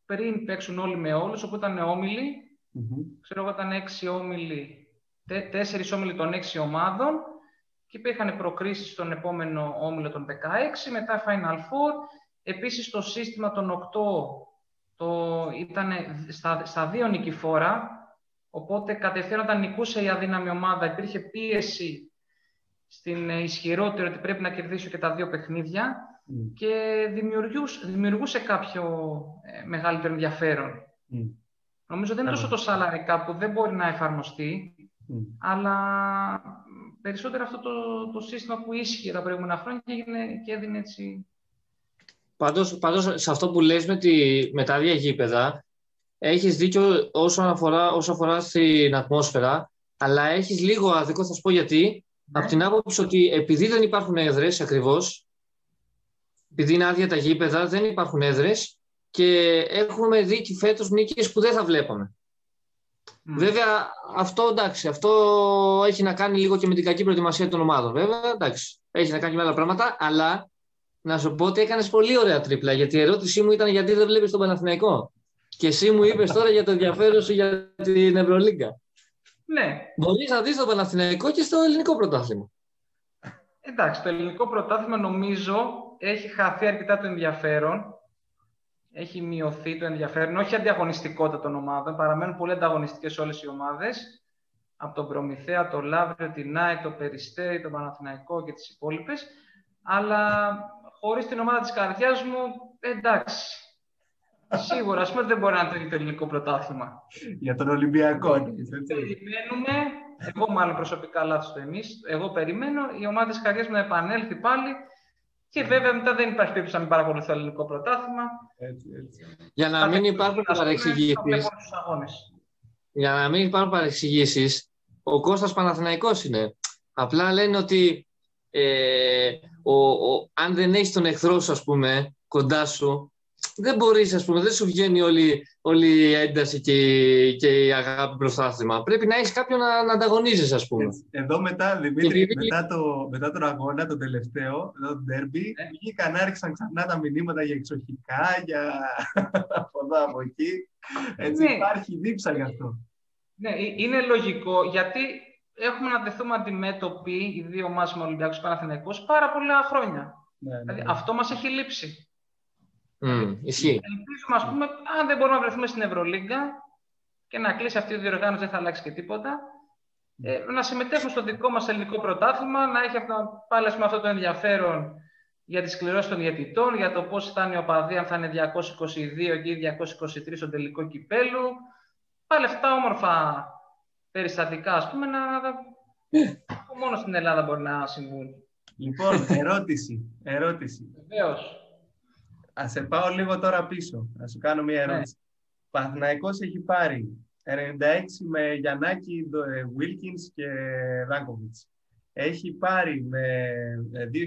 πριν παίξουν όλοι με όλους, όπου ήταν όμιλοι. Mm-hmm. Ξέρω εγώ ήταν έξι όμιλοι, τέσσερις όμιλοι των έξι ομάδων και υπήρχαν προκρίσεις στον επόμενο όμιλο των 16, μετά Final Four. Επίσης το σύστημα των 8 το, ήταν στα, στα δύο νικηφόρα, οπότε κατευθείαν όταν νικούσε η αδύναμη ομάδα υπήρχε πίεση στην ισχυρότερη ότι πρέπει να κερδίσει και τα δύο παιχνίδια mm. και δημιουργούσε, δημιουργούσε κάποιο ε, μεγαλύτερο ενδιαφέρον. Mm. Νομίζω δεν είναι τόσο το σαλαρικά που δεν μπορεί να εφαρμοστεί, mm. αλλά περισσότερο αυτό το, το σύστημα που ίσχυε τα προηγούμενα χρόνια και, έγινε, και έδινε έτσι... Πάντως, πάντως, σε αυτό που λες με, τη, με τα γήπεδα, έχεις δίκιο όσον αφορά, όσον αφορά στην ατμόσφαιρα, αλλά έχεις λίγο άδικο, θα σου πω γιατί, ναι. από την άποψη ότι επειδή δεν υπάρχουν έδρες ακριβώς, επειδή είναι άδεια τα γήπεδα, δεν υπάρχουν έδρες και έχουμε δει και φέτος νίκες που δεν θα βλέπαμε. Βέβαια, αυτό εντάξει, αυτό έχει να κάνει λίγο και με την κακή προετοιμασία των ομάδων. Βέβαια, εντάξει, έχει να κάνει με άλλα πράγματα, αλλά να σου πω ότι έκανες πολύ ωραία τρίπλα. Γιατί η ερώτησή μου ήταν γιατί δεν βλέπεις τον Παναθηναϊκό. Και εσύ μου είπες τώρα για το ενδιαφέρον σου για την Ευρωλίγκα. Ναι. Μπορείς να δεις τον Παναθηναϊκό και στο ελληνικό πρωτάθλημα. Εντάξει, το ελληνικό πρωτάθλημα νομίζω έχει χαθεί αρκετά το ενδιαφέρον έχει μειωθεί το ενδιαφέρον, όχι αντιαγωνιστικότητα των ομάδων, παραμένουν πολύ ανταγωνιστικές όλες οι ομάδες, από τον Προμηθέα, το Λαύριο, την ΝΑΕ, το Περιστέρι, το Παναθηναϊκό και τις υπόλοιπες. αλλά χωρίς την ομάδα της καρδιάς μου, εντάξει, Σίγουρα, ας πούμε, δεν μπορεί να είναι το ελληνικό πρωτάθλημα. Για τον Ολυμπιακό. Περιμένουμε, εγώ μάλλον προσωπικά λάθος το εμείς, εγώ περιμένω η ομάδα της καρδιάς μου να επανέλθει πάλι και βέβαια μετά δεν υπάρχει περίπτωση να μην παρακολουθεί το ελληνικό πρωτάθλημα. Έτσι, έτσι. Για να μην υπάρχουν παρεξηγήσει. Για να μην υπάρχουν παρεξηγήσεις, ο Κώστας Παναθηναϊκός είναι. Απλά λένε ότι ε, ο, ο, αν δεν έχεις τον εχθρό σου, ας πούμε, κοντά σου, δεν μπορείς, ας πούμε, δεν σου βγαίνει όλη, όλη η ένταση και, και η αγάπη προς το άθλημα. Πρέπει να έχεις κάποιον να, να ανταγωνίζεις, ας πούμε. Εδώ μετά, Δημήτρη, μετά, το, μετά τον αγώνα, τον τελευταίο, εδώ το ντέρμπι, ναι. βγήκαν, άρχισαν ξανά τα μηνύματα για εξοχικά, για από εδώ, από εκεί. Έτσι ναι. υπάρχει δίψα γι' αυτό. Ναι, ε, είναι λογικό, γιατί έχουμε να τεθούμε αντιμέτωποι, οι δύο ομάδες με Ολυμπιακούς Παναθηναϊκούς, πάρα πολλά χρόνια. Ναι, ναι, δηλαδή, ναι. αυτό μας έχει λείψει. Mm, ισχύει. Ελπίζουμε, ας πούμε, αν δεν μπορούμε να βρεθούμε στην Ευρωλίγκα και να κλείσει αυτή η διοργάνωση, δεν θα αλλάξει και τίποτα. Ε, να συμμετέχουν στο δικό μας ελληνικό πρωτάθλημα, να έχει αυτό, πάλι πούμε, αυτό το ενδιαφέρον για τις κληρώσεις των διαιτητών, για το πώς θα είναι ο παδί, αν θα είναι 222 ή 223 στο τελικό κυπέλου. Πάλι αυτά όμορφα περιστατικά, ας πούμε, να, μόνο στην Ελλάδα μπορεί να συμβούν. Λοιπόν, ερώτηση. ερώτηση. Βεβαίως. Α σε πάω λίγο τώρα πίσω, να σου κάνω μια ναι. ερώτηση. Ναι. έχει πάρει 96 με Γιαννάκη, Βίλκινς ε, και Ράνκοβιτς. Έχει πάρει με 2000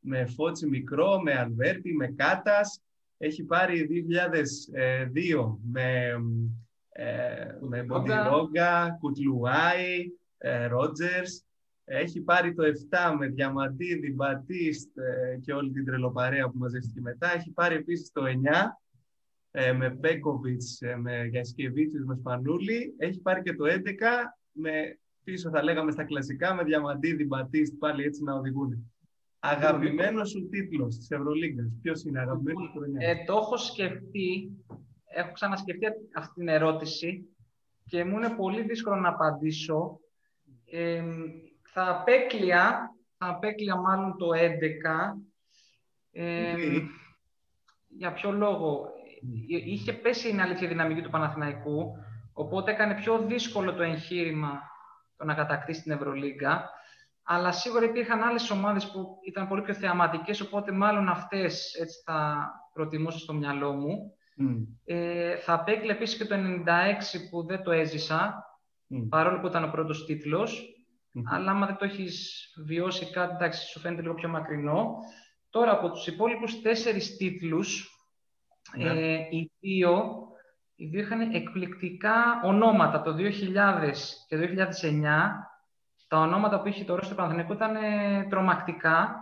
με Φώτσι Μικρό, με Αλβέρτη, με Κάτας. Έχει πάρει 2002 με, ε, με Μποντιρόγκα, Κουτλουάι, ε, Ρότζερς. Έχει πάρει το 7 με Διαμαντίδη, Μπατίστ ε, και όλη την τρελοπαρέα που μαζεύτηκε μετά. Έχει πάρει επίσης το 9 ε, με Μπέκοβιτς, ε, με Γιασκεβίτσιος, με Σπανούλη. Έχει πάρει και το 11 με πίσω θα λέγαμε στα κλασικά με Διαμαντίδη, Μπατίστ πάλι έτσι να οδηγούν. Αγαπημένο σου τίτλο τη Ευρωλίγκα. Ποιος είναι αγαπημένος σου χρονιά. Ε, το έχω σκεφτεί, έχω ξανασκεφτεί αυτή την ερώτηση και μου είναι πολύ δύσκολο να απαντήσω. Ε, θα απέκλεια, θα απέκλεια μάλλον το 11. Ε, Για ποιο λόγο; Είχε πέσει η αλήθεια δυναμική του Παναθηναϊκού, οπότε έκανε πιο δύσκολο το εγχείρημα το να κατακτήσει την Ευρωλίγκα. Αλλά σίγουρα υπήρχαν άλλες ομάδες που ήταν πολύ πιο θεαματικές, οπότε μάλλον αυτές έτσι θα προτιμούσα στο μυαλό μου. Ε, θα απέκλει επίσης και το 96 που δεν το έζησα, παρόλο που ήταν ο πρώτος Αλλά άμα δεν το έχεις βιώσει κάτι, εντάξει, σου φαίνεται λίγο πιο μακρινό. Τώρα από τους υπόλοιπους τέσσερις τίτλους, ναι. ε, οι δύο οι δύο είχαν εκπληκτικά ονόματα το 2000 και το 2009. Τα ονόματα που είχε το στο Παναθηναϊκό ήταν ε, τρομακτικά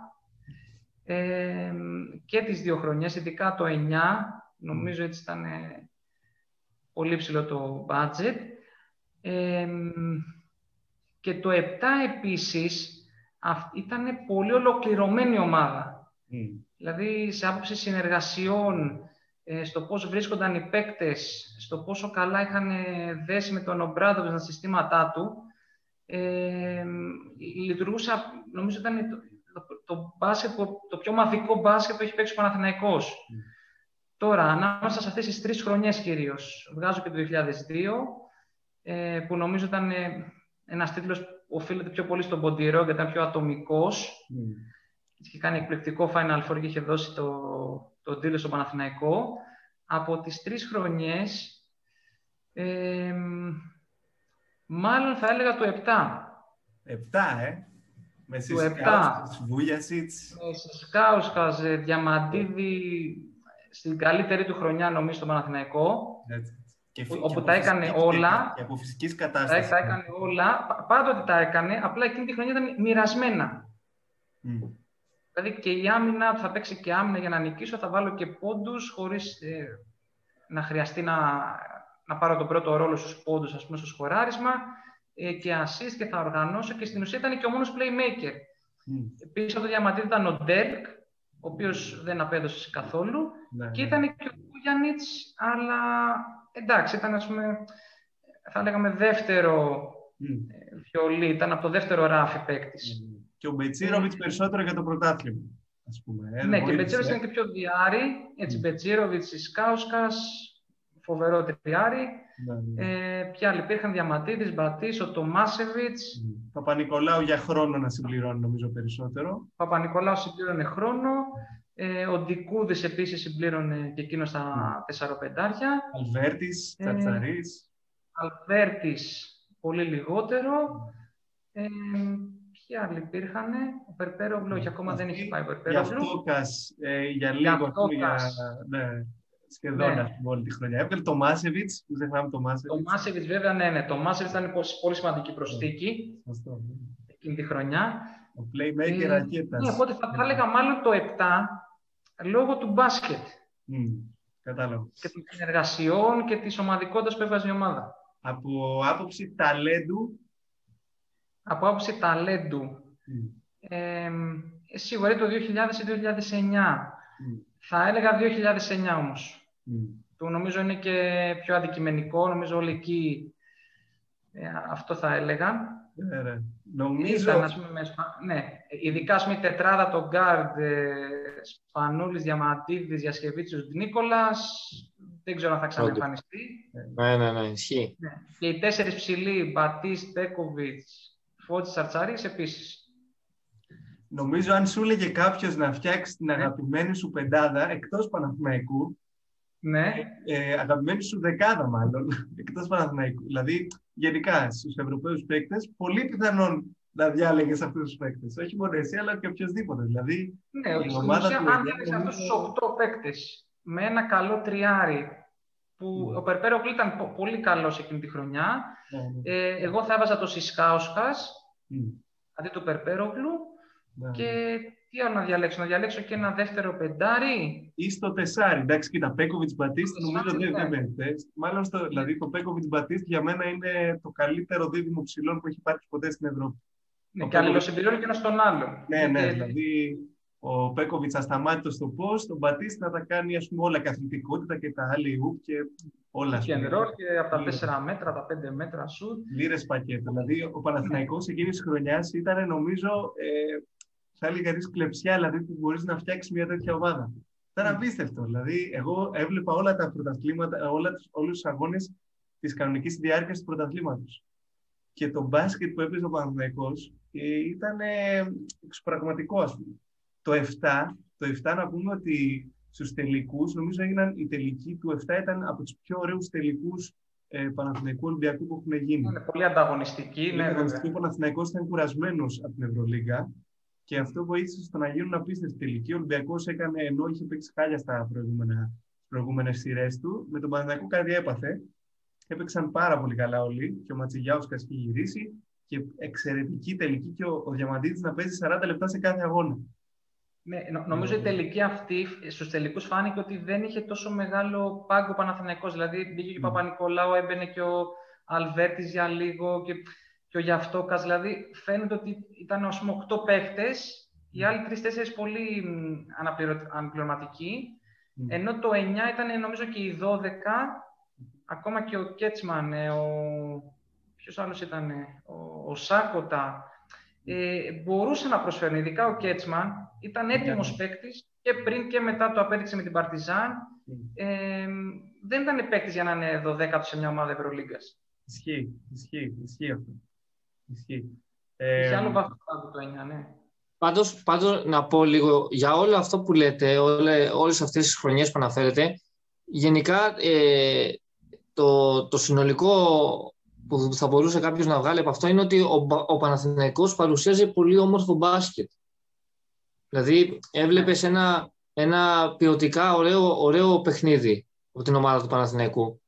ε, και τις δύο χρονιές, ειδικά το 9, νομίζω έτσι ήταν ε, πολύ ψηλό το budget. Ε, και το 7 επίσης ήταν πολύ ολοκληρωμένη ομάδα. Mm. Δηλαδή, σε άποψη συνεργασιών, ε, στο πώς βρίσκονταν οι παίκτες, στο πόσο καλά είχαν δέσει με τον Ομπράδοβιτ στα συστήματά του, ε, λειτουργούσα, νομίζω ήταν το, το, μπάσκετ, το πιο μαθικό μπάσκετ που έχει παίξει ο Παναθηναϊκός. Mm. Τώρα, ανάμεσα σε αυτές τις τρεις χρονιές κυρίως, βγάζω και το 2002, ε, που νομίζω ήταν ε, ένας τίτλος που οφείλεται πιο πολύ στον Ποντιρό, γιατί ήταν πιο ατομικός. Mm. Είχε κάνει εκπληκτικό Final Four και είχε δώσει το, το τίτλο στο Παναθηναϊκό. Από τις τρεις χρονιές, ε, μάλλον θα έλεγα το 7. 7, ε! Με Σισκάουσkas, Βούλιασιτς. Με Σισκάουσkas, Διαμαντίδη, στην καλύτερη του χρονιά νομίζω στο Παναθηναϊκό. Και όπου τα έκανε όλα. Και από φυσικής κατάστασης. Τα έκανε όλα. Πάντοτε τα έκανε, απλά εκείνη τη χρονιά ήταν μοιρασμένα. Mm. Δηλαδή και η άμυνα, θα παίξει και άμυνα για να νικήσω, θα βάλω και πόντους χωρίς ε, να χρειαστεί να, να πάρω τον πρώτο ρόλο στους πόντους, ας πούμε, στο σκοράρισμα ε, και assist και θα οργανώσω και στην ουσία ήταν και ο μόνος playmaker. Mm. Επίσης από το διαμαντήρι ήταν ο Ντέρκ, ο οποίος δεν απέδωσε καθόλου ναι, και ναι. ήταν και ο Κούγιανιτς, αλλά εντάξει, ήταν ας πούμε, θα λέγαμε δεύτερο mm. βιολί, ήταν από το δεύτερο ράφι παίκτης. Mm και ο Μπετσίροβιτς περισσότερο για το πρωτάθλημα. Ας πούμε. Ε, ναι, και ο Μπετσίροβιτς είναι και πιο διάρρη. Έτσι, mm. Μπετσίροβιτς, Ισκάουσκα, φοβερό τριάρι. Ναι, ναι. Ε, ποια άλλοι υπήρχαν, Διαματίδη, Μπατή, ο Τομάσεβιτς. Mm. Παπα-Νικολάου για χρόνο να συμπληρώνει, νομίζω περισσότερο. Παπα-Νικολάου συμπλήρωνε χρόνο. Ε, ο Ντικούδης επίσης συμπλήρωνε και εκείνος στα mm. 4 πεντάρια. Αλβέρτη, Τσατσαρή. Αλβέρτης, πολύ λιγότερο. Ε, Ποιοι άλλοι υπήρχαν, ο Περπέρογλου, όχι ακόμα δεν έχει πάει ο Περπέρογλου. Για Αυτόκας, ε, για λίγο, για, ναι, σχεδόν ναι. όλη τη χρονιά. Έβγαλε το Μάσεβιτς, δεν ξεχνάμε το Μάσεβιτς. Το Μάσεβιτς, βέβαια, ναι, ναι. Το Μάσεβιτς ήταν πολύ σημαντική προσθήκη Σωστό, ναι. εκείνη τη χρονιά. Ο playmaker ε, ρακέτα. Ναι, οπότε θα, θα έλεγα μάλλον το 7 λόγω του μπάσκετ. Mm, κατάλαβα. Και των συνεργασιών και της ομαδικότητας που έβαζε η ομάδα. Από άποψη ταλέντου, από άποψη ταλέντου. Mm. Ε, σίγουρα το 2000 ή 2009. Mm. Θα έλεγα 2009 όμως. Mm. Που νομίζω είναι και πιο αντικειμενικό. Νομίζω όλοι εκεί ε, αυτό θα έλεγα. Yeah, νομίζω... Ήταν, πούμε, ναι, ειδικά ας πούμε, η τετράδα των Γκάρντ, ε, Σπανούλης, Διαμαντίδης, Διασκευίτσιος, Νίκολας, δεν ξέρω αν θα ξαναεμφανιστεί. Ναι, ναι, ναι, ισχύει. Ναι. Και οι τέσσερις ψηλοί, Μπατίστ, Μπέκοβιτς, Φώτης Αρτσάρης επίσης. Νομίζω αν σου έλεγε κάποιος να φτιάξεις την ναι. αγαπημένη σου πεντάδα εκτός Παναθηναϊκού, ναι. ε, αγαπημένη σου δεκάδα μάλλον, εκτός Παναθηναϊκού. Δηλαδή, γενικά στους Ευρωπαίους παίκτες, πολύ πιθανόν να διάλεγες αυτούς τους παίκτες. Όχι μόνο εσύ, αλλά και οποιοδήποτε. Δηλαδή, ναι, η ομάδα του αν διάλεγε αυτούς τους 8 παίκτες με ένα καλό τριάρι, που mm. ο Περπέρογλου ήταν πολύ καλός εκείνη τη χρονιά. Mm. Ε, εγώ θα έβαζα το Σισκάουσκας mm. αντί του Περπέρογλου. Ναι. Και τι άλλο να διαλέξω, να διαλέξω και ένα δεύτερο πεντάρι. Ή στο τεσάρι. Εντάξει, κοίτα, Πέκοβιτς Μπατίστ νομίζω δεν ναι. μπαίνει. Μάλλον στο, δηλαδή το Πέκοβιτς Μπατίστ για μένα είναι το καλύτερο δίδυμο ψηλών που έχει υπάρξει ποτέ στην Ευρώπη. Ναι, και αλληλοσυμπληρώνει και ένα στον άλλο. Ναι, ναι, δηλαδή ο Πέκοβιτς ασταμάτητος στο πώ, τον Μπατίστ να τα κάνει ας πούμε, όλα καθημερινότητα και τα άλλη ούπ και όλα. Και ρόλ και από τα 4 μέτρα, τα 5 μέτρα σου. Λίρες πακέτο. Δηλαδή ο Παναθηναϊκός εκείνης της χρονιάς ήταν νομίζω ε, θα έλεγα της κλεψιά δηλαδή, που μπορείς να φτιάξεις μια τέτοια ομάδα. Ήταν απίστευτο. Δηλαδή, εγώ έβλεπα όλα τα πρωταθλήματα, όλους τους αγώνες της κανονικής διάρκειας του πρωταθλήματος. Και το μπάσκετ που έπαιζε ο Παναθηναϊκός ε, ήταν εξωπραγματικό, ας πούμε. Το 7, το 7 να πούμε ότι στους τελικούς, νομίζω έγιναν η τελική του 7 ήταν από τους πιο ωραίους τελικούς ε, Παναθηναϊκού Ολυμπιακού που έχουν γίνει. Είναι πολύ ανταγωνιστική. Ναι, ο Παναθηναϊκός ήταν κουρασμένος από την Ευρωλίγα και αυτό βοήθησε στο να γίνουν απίστευτοι τελικοί. Ο Ολυμπιακός έκανε, ενώ είχε παίξει χάλια στα προηγούμενες σειρές του, με τον Παναθηναϊκό κάτι έπαθε. Έπαιξαν πάρα πολύ καλά όλοι και ο Ματσιγιάουσκας είχε γυρίσει και εξαιρετική τελική και ο, ο Διαμαντίδης να παίζει 40 λεπτά σε κάθε αγώνα. Ναι, νομίζω η τελική αυτή στους τελικούς φάνηκε ότι δεν είχε τόσο μεγάλο πάγκο Παναθηναϊκός. Δηλαδή μπήκε και ο Παπα-Νικολάου, έμπαινε και ο Αλβέρτης για λίγο. Και και ο Γιαυτόκας, δηλαδή φαίνεται ότι ήταν ας πούμε 8 παίχτες, οι άλλοι 3-4 πολύ αναπληρωματικοί, mm. ενώ το 9 ήταν νομίζω και οι 12, ακόμα και ο Κέτσμαν, ε, ο... ποιος άλλος ήταν, ο, ο Σάκοτα, ε, μπορούσε να προσφέρουν, ειδικά ο Κέτσμαν, ήταν έτοιμος yeah. παίκτης και πριν και μετά το απέδειξε με την Παρτιζάν. Mm. Ε, δεν ήταν παίκτης για να είναι 12 σε μια ομάδα Ευρωλίγκας. Ισχύει, ισχύει, ισχύει αυτό. Ισχύει. Ε, άλλο βαθμό το 9, ναι. Πάντως, πάντως, να πω λίγο για όλο αυτό που λέτε, όλε, όλες αυτές τις χρονιές που αναφέρετε, γενικά ε, το, το συνολικό που θα μπορούσε κάποιος να βγάλει από αυτό είναι ότι ο, ο Παναθηναϊκός παρουσίαζε πολύ όμορφο μπάσκετ. Δηλαδή έβλεπες ένα, ένα ποιοτικά ωραίο, ωραίο παιχνίδι από την ομάδα του Παναθηναϊκού.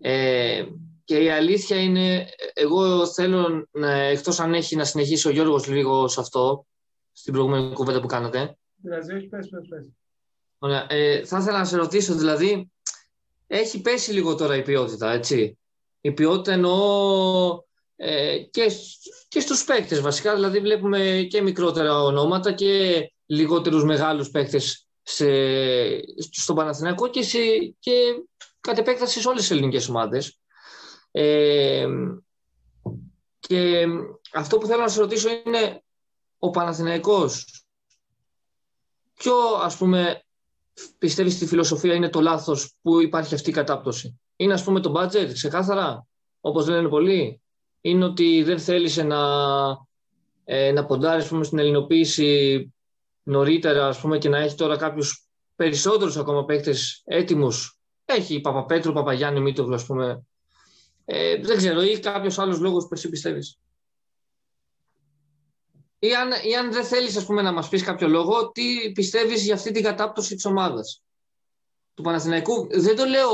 Ε, και η αλήθεια είναι, εγώ θέλω, να, εκτός αν έχει να συνεχίσει ο Γιώργος λίγο σε αυτό, στην προηγούμενη κουβέντα που κάνατε. Δηλαδή, όχι, πες, πες, πες. Ωραία. Ε, θα ήθελα να σε ρωτήσω, δηλαδή, έχει πέσει λίγο τώρα η ποιότητα, έτσι. Η ποιότητα εννοώ ε, και, και στους παίκτες βασικά, δηλαδή βλέπουμε και μικρότερα ονόματα και λιγότερους μεγάλους παίκτες σε, στον Παναθηναϊκό και, σε, και κατ' επέκταση σε όλες τις ελληνικές ομάδες. Ε, και αυτό που θέλω να σας ρωτήσω είναι ο Παναθηναϊκός ποιο ας πούμε πιστεύεις στη φιλοσοφία είναι το λάθος που υπάρχει αυτή η κατάπτωση; Είναι ας πούμε το budget ξεκάθαρα όπως λένε πολλοί; Είναι ότι δεν θέλησε να, ε, να ποντάρεις πούμε, στην ελληνοποίηση νωρίτερα ας πούμε, και να έχει τώρα κάποιους περισσότερους ακόμα παίκτες έτοιμους. Έχει Παπαπέτρου, Παπαγιάννη, Μήτοβλου ας πούμε ε, δεν ξέρω, ή κάποιος άλλος λόγος που εσύ πιστεύεις. Ή αν, ή αν δεν θέλεις να μας πεις κάποιο λόγο, τι πιστεύεις για αυτή την κατάπτωση της ομάδας; Του Παναθηναϊκού. Δεν το λέω.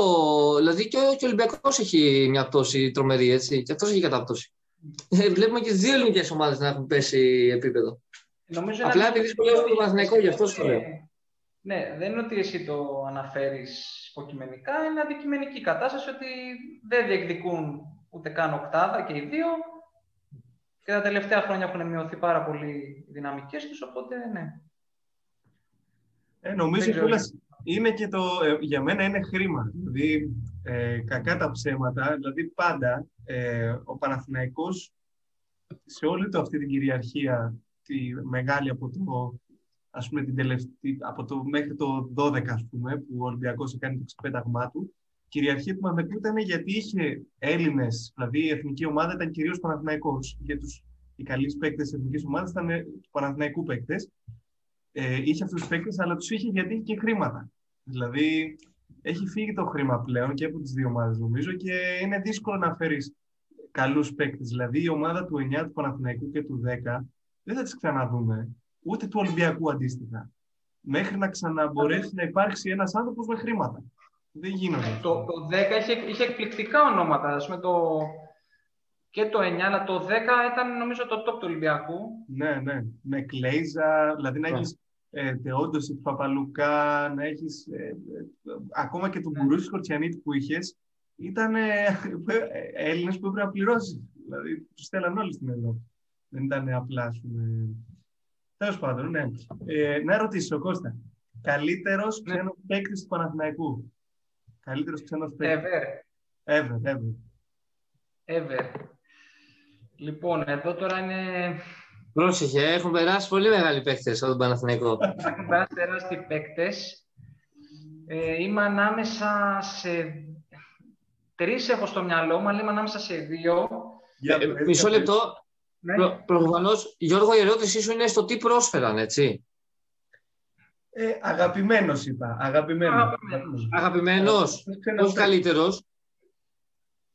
Δηλαδή και ο, και ο Ολυμπιακός έχει μια πτώση τρομερή, έτσι. Και αυτός έχει κατάπτωση. Ε, βλέπουμε και τι δύο ελληνικές ομάδες να έχουν πέσει επίπεδο. Νομίζω Απλά επειδή σχολιάζω το Παναθηναϊκό, γι' αυτό το λέω. Ναι, δεν είναι ότι εσύ το αναφέρεις υποκειμενικά, είναι αντικειμενική κατάσταση ότι δεν διεκδικούν ούτε καν οκτάδα και οι δύο και τα τελευταία χρόνια έχουν μειωθεί πάρα πολύ οι δυναμικές τους, οπότε ναι. Ε, νομίζω ότι είναι και το, ε, για μένα είναι χρήμα. Δηλαδή, ε, κακά τα ψέματα, δηλαδή πάντα ε, ο Παναθηναϊκός σε όλη το αυτή την κυριαρχία τη μεγάλη από το ας πούμε, την τελευταία, από το, μέχρι το 12, ας πούμε, που ο Ολυμπιακός έκανε το ξεπέταγμά του, κυριαρχία του Παναθηναϊκού ήταν γιατί είχε Έλληνες, δηλαδή η εθνική ομάδα ήταν κυρίως Παναθηναϊκός. Για τους, οι καλοί παίκτες της εθνικής ομάδας ήταν του Παναθηναϊκού παίκτες. Ε, είχε αυτούς τους παίκτες, αλλά τους είχε γιατί είχε και χρήματα. Δηλαδή έχει φύγει το χρήμα πλέον και από τις δύο ομάδες νομίζω και είναι δύσκολο να φέρεις καλούς παίκτες. Δηλαδή η ομάδα του 9, του Παναθηναϊκού και του 10 δεν θα τις ξαναδούμε, ούτε του Ολυμπιακού αντίστοιχα. Μέχρι να ξαναμπορέσει να υπάρξει ένας άνθρωπος με χρήματα. Δεν γίνονται. Το, το 10 είχε, είχε εκπληκτικά ονόματα. Ας πούμε το, και το 9, αλλά το 10 ήταν νομίζω το top του Ολυμπιακού. Ναι, ναι. Με Κλέιζα, δηλαδή να ναι. έχεις ε, Θεόντωση του Παπαλουκά, να έχεις ε, ε, ακόμα και τον ναι. Μπουρούση Κορτσιανίτη που είχες, ήταν ε, Έλληνες που έπρεπε να πληρώσεις. Δηλαδή, τους στέλναν όλοι στην Ευρώπη. Δεν ήταν απλά, πούμε... Τέλος πάντων, ναι. Ε, να ρωτήσω, Κώστα. Καλύτερος ναι. ξένο παίκτης του Παναθηναϊκού; Καλύτερος ξένος παίκτη. Ever. Ever, ever. Ever. Λοιπόν, εδώ τώρα είναι. Πρόσεχε, έχουν περάσει πολύ μεγάλοι παίκτες από τον Παναθηναϊκό. Έχουν περάσει τεράστιοι παίκτες. Ε, είμαι ανάμεσα σε. Τρεις έχω στο μυαλό μου, αλλά είμαι ανάμεσα σε δύο. Ε, μισό λεπτό. Ναι. Προ, Προφανώς, Γιώργο, η ερώτησή σου είναι στο τι πρόσφεραν, έτσι. Ε, Αγαπημένος είπα. Αγαπημένος. Αγαπημένος. Όχι καλύτερος;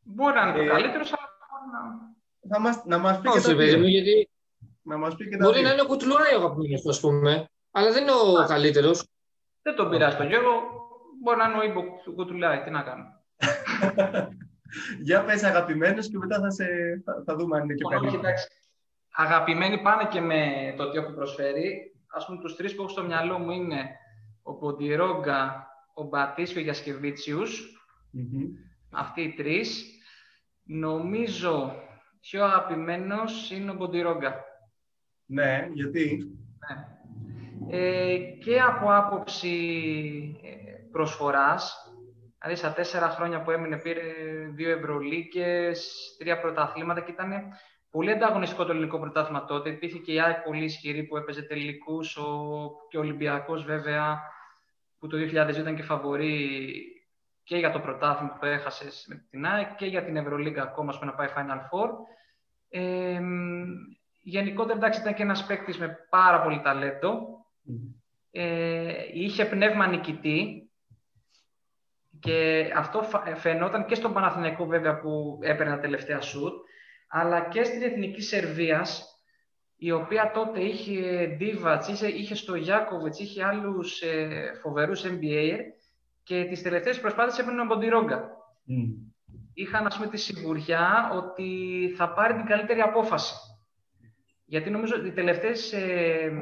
Μπορεί να είναι ε, καλύτερος, αλλά να μας, να μας πει Όχι, παιδί μου, γιατί να μας πει και μπορεί να είναι ο Κουτουλοράι ο αγαπημένος, ας πούμε, αλλά δεν είναι ο α, καλύτερος. Δεν τον πειράζει τον Γιώργο, μπορεί να είναι ο Ήμπο του Κουτουλάι, τι να κάνω. Για πες αγαπημένος και μετά θα, σε, θα, θα δούμε αν είναι και καλύτερος. Αγαπημένοι πάνε και με το τι έχουν προσφέρει. Ας πούμε, τους τρεις που έχω στο μυαλό μου είναι ο Ποντιρόγκα, ο Μπατίσιο και ο Γιασκεβίτσιους. Mm-hmm. Αυτοί οι τρεις. Νομίζω πιο αγαπημένος είναι ο Μποντιρόγκα. Ναι, γιατί; Ναι. Ε, και από άποψη ε, προσφοράς, δηλαδή στα τέσσερα χρόνια που έμεινε πήρε δύο Ευρωλίκες, τρία πρωταθλήματα και ήταν πολύ ανταγωνιστικό το ελληνικό πρωτάθλημα τότε. Υπήρχε και η ΑΕΚ πολύ ισχυρή που έπαιζε τελικούς, ο, και ο Ολυμπιακός βέβαια, που το 2002 ήταν και φαβορή και για το πρωτάθλημα που έχασες με την ΑΕΚ και για την Ευρωλίγκα ακόμα που να πάει Final Four. Ε, γενικότερα εντάξει, ήταν και ένας παίκτης με πάρα πολύ ταλέντο. Ε, είχε πνεύμα νικητή και αυτό φαινόταν και στον Παναθηναϊκό βέβαια που έπαιρνε τα τελευταία σουτ, αλλά και στην Εθνική Σερβίας, η οποία τότε είχε Ντίβατς, είχε, είχε στο Γιάκοβιτς, είχε άλλους ε, φοβερούς NBA και τις τελευταίες προσπάθειες έπαιρνε από τη Ρόγκα. Mm. Είχαν ας πούμε τη σιγουριά ότι θα πάρει την καλύτερη απόφαση. Γιατί νομίζω ότι οι τελευταίες, ε,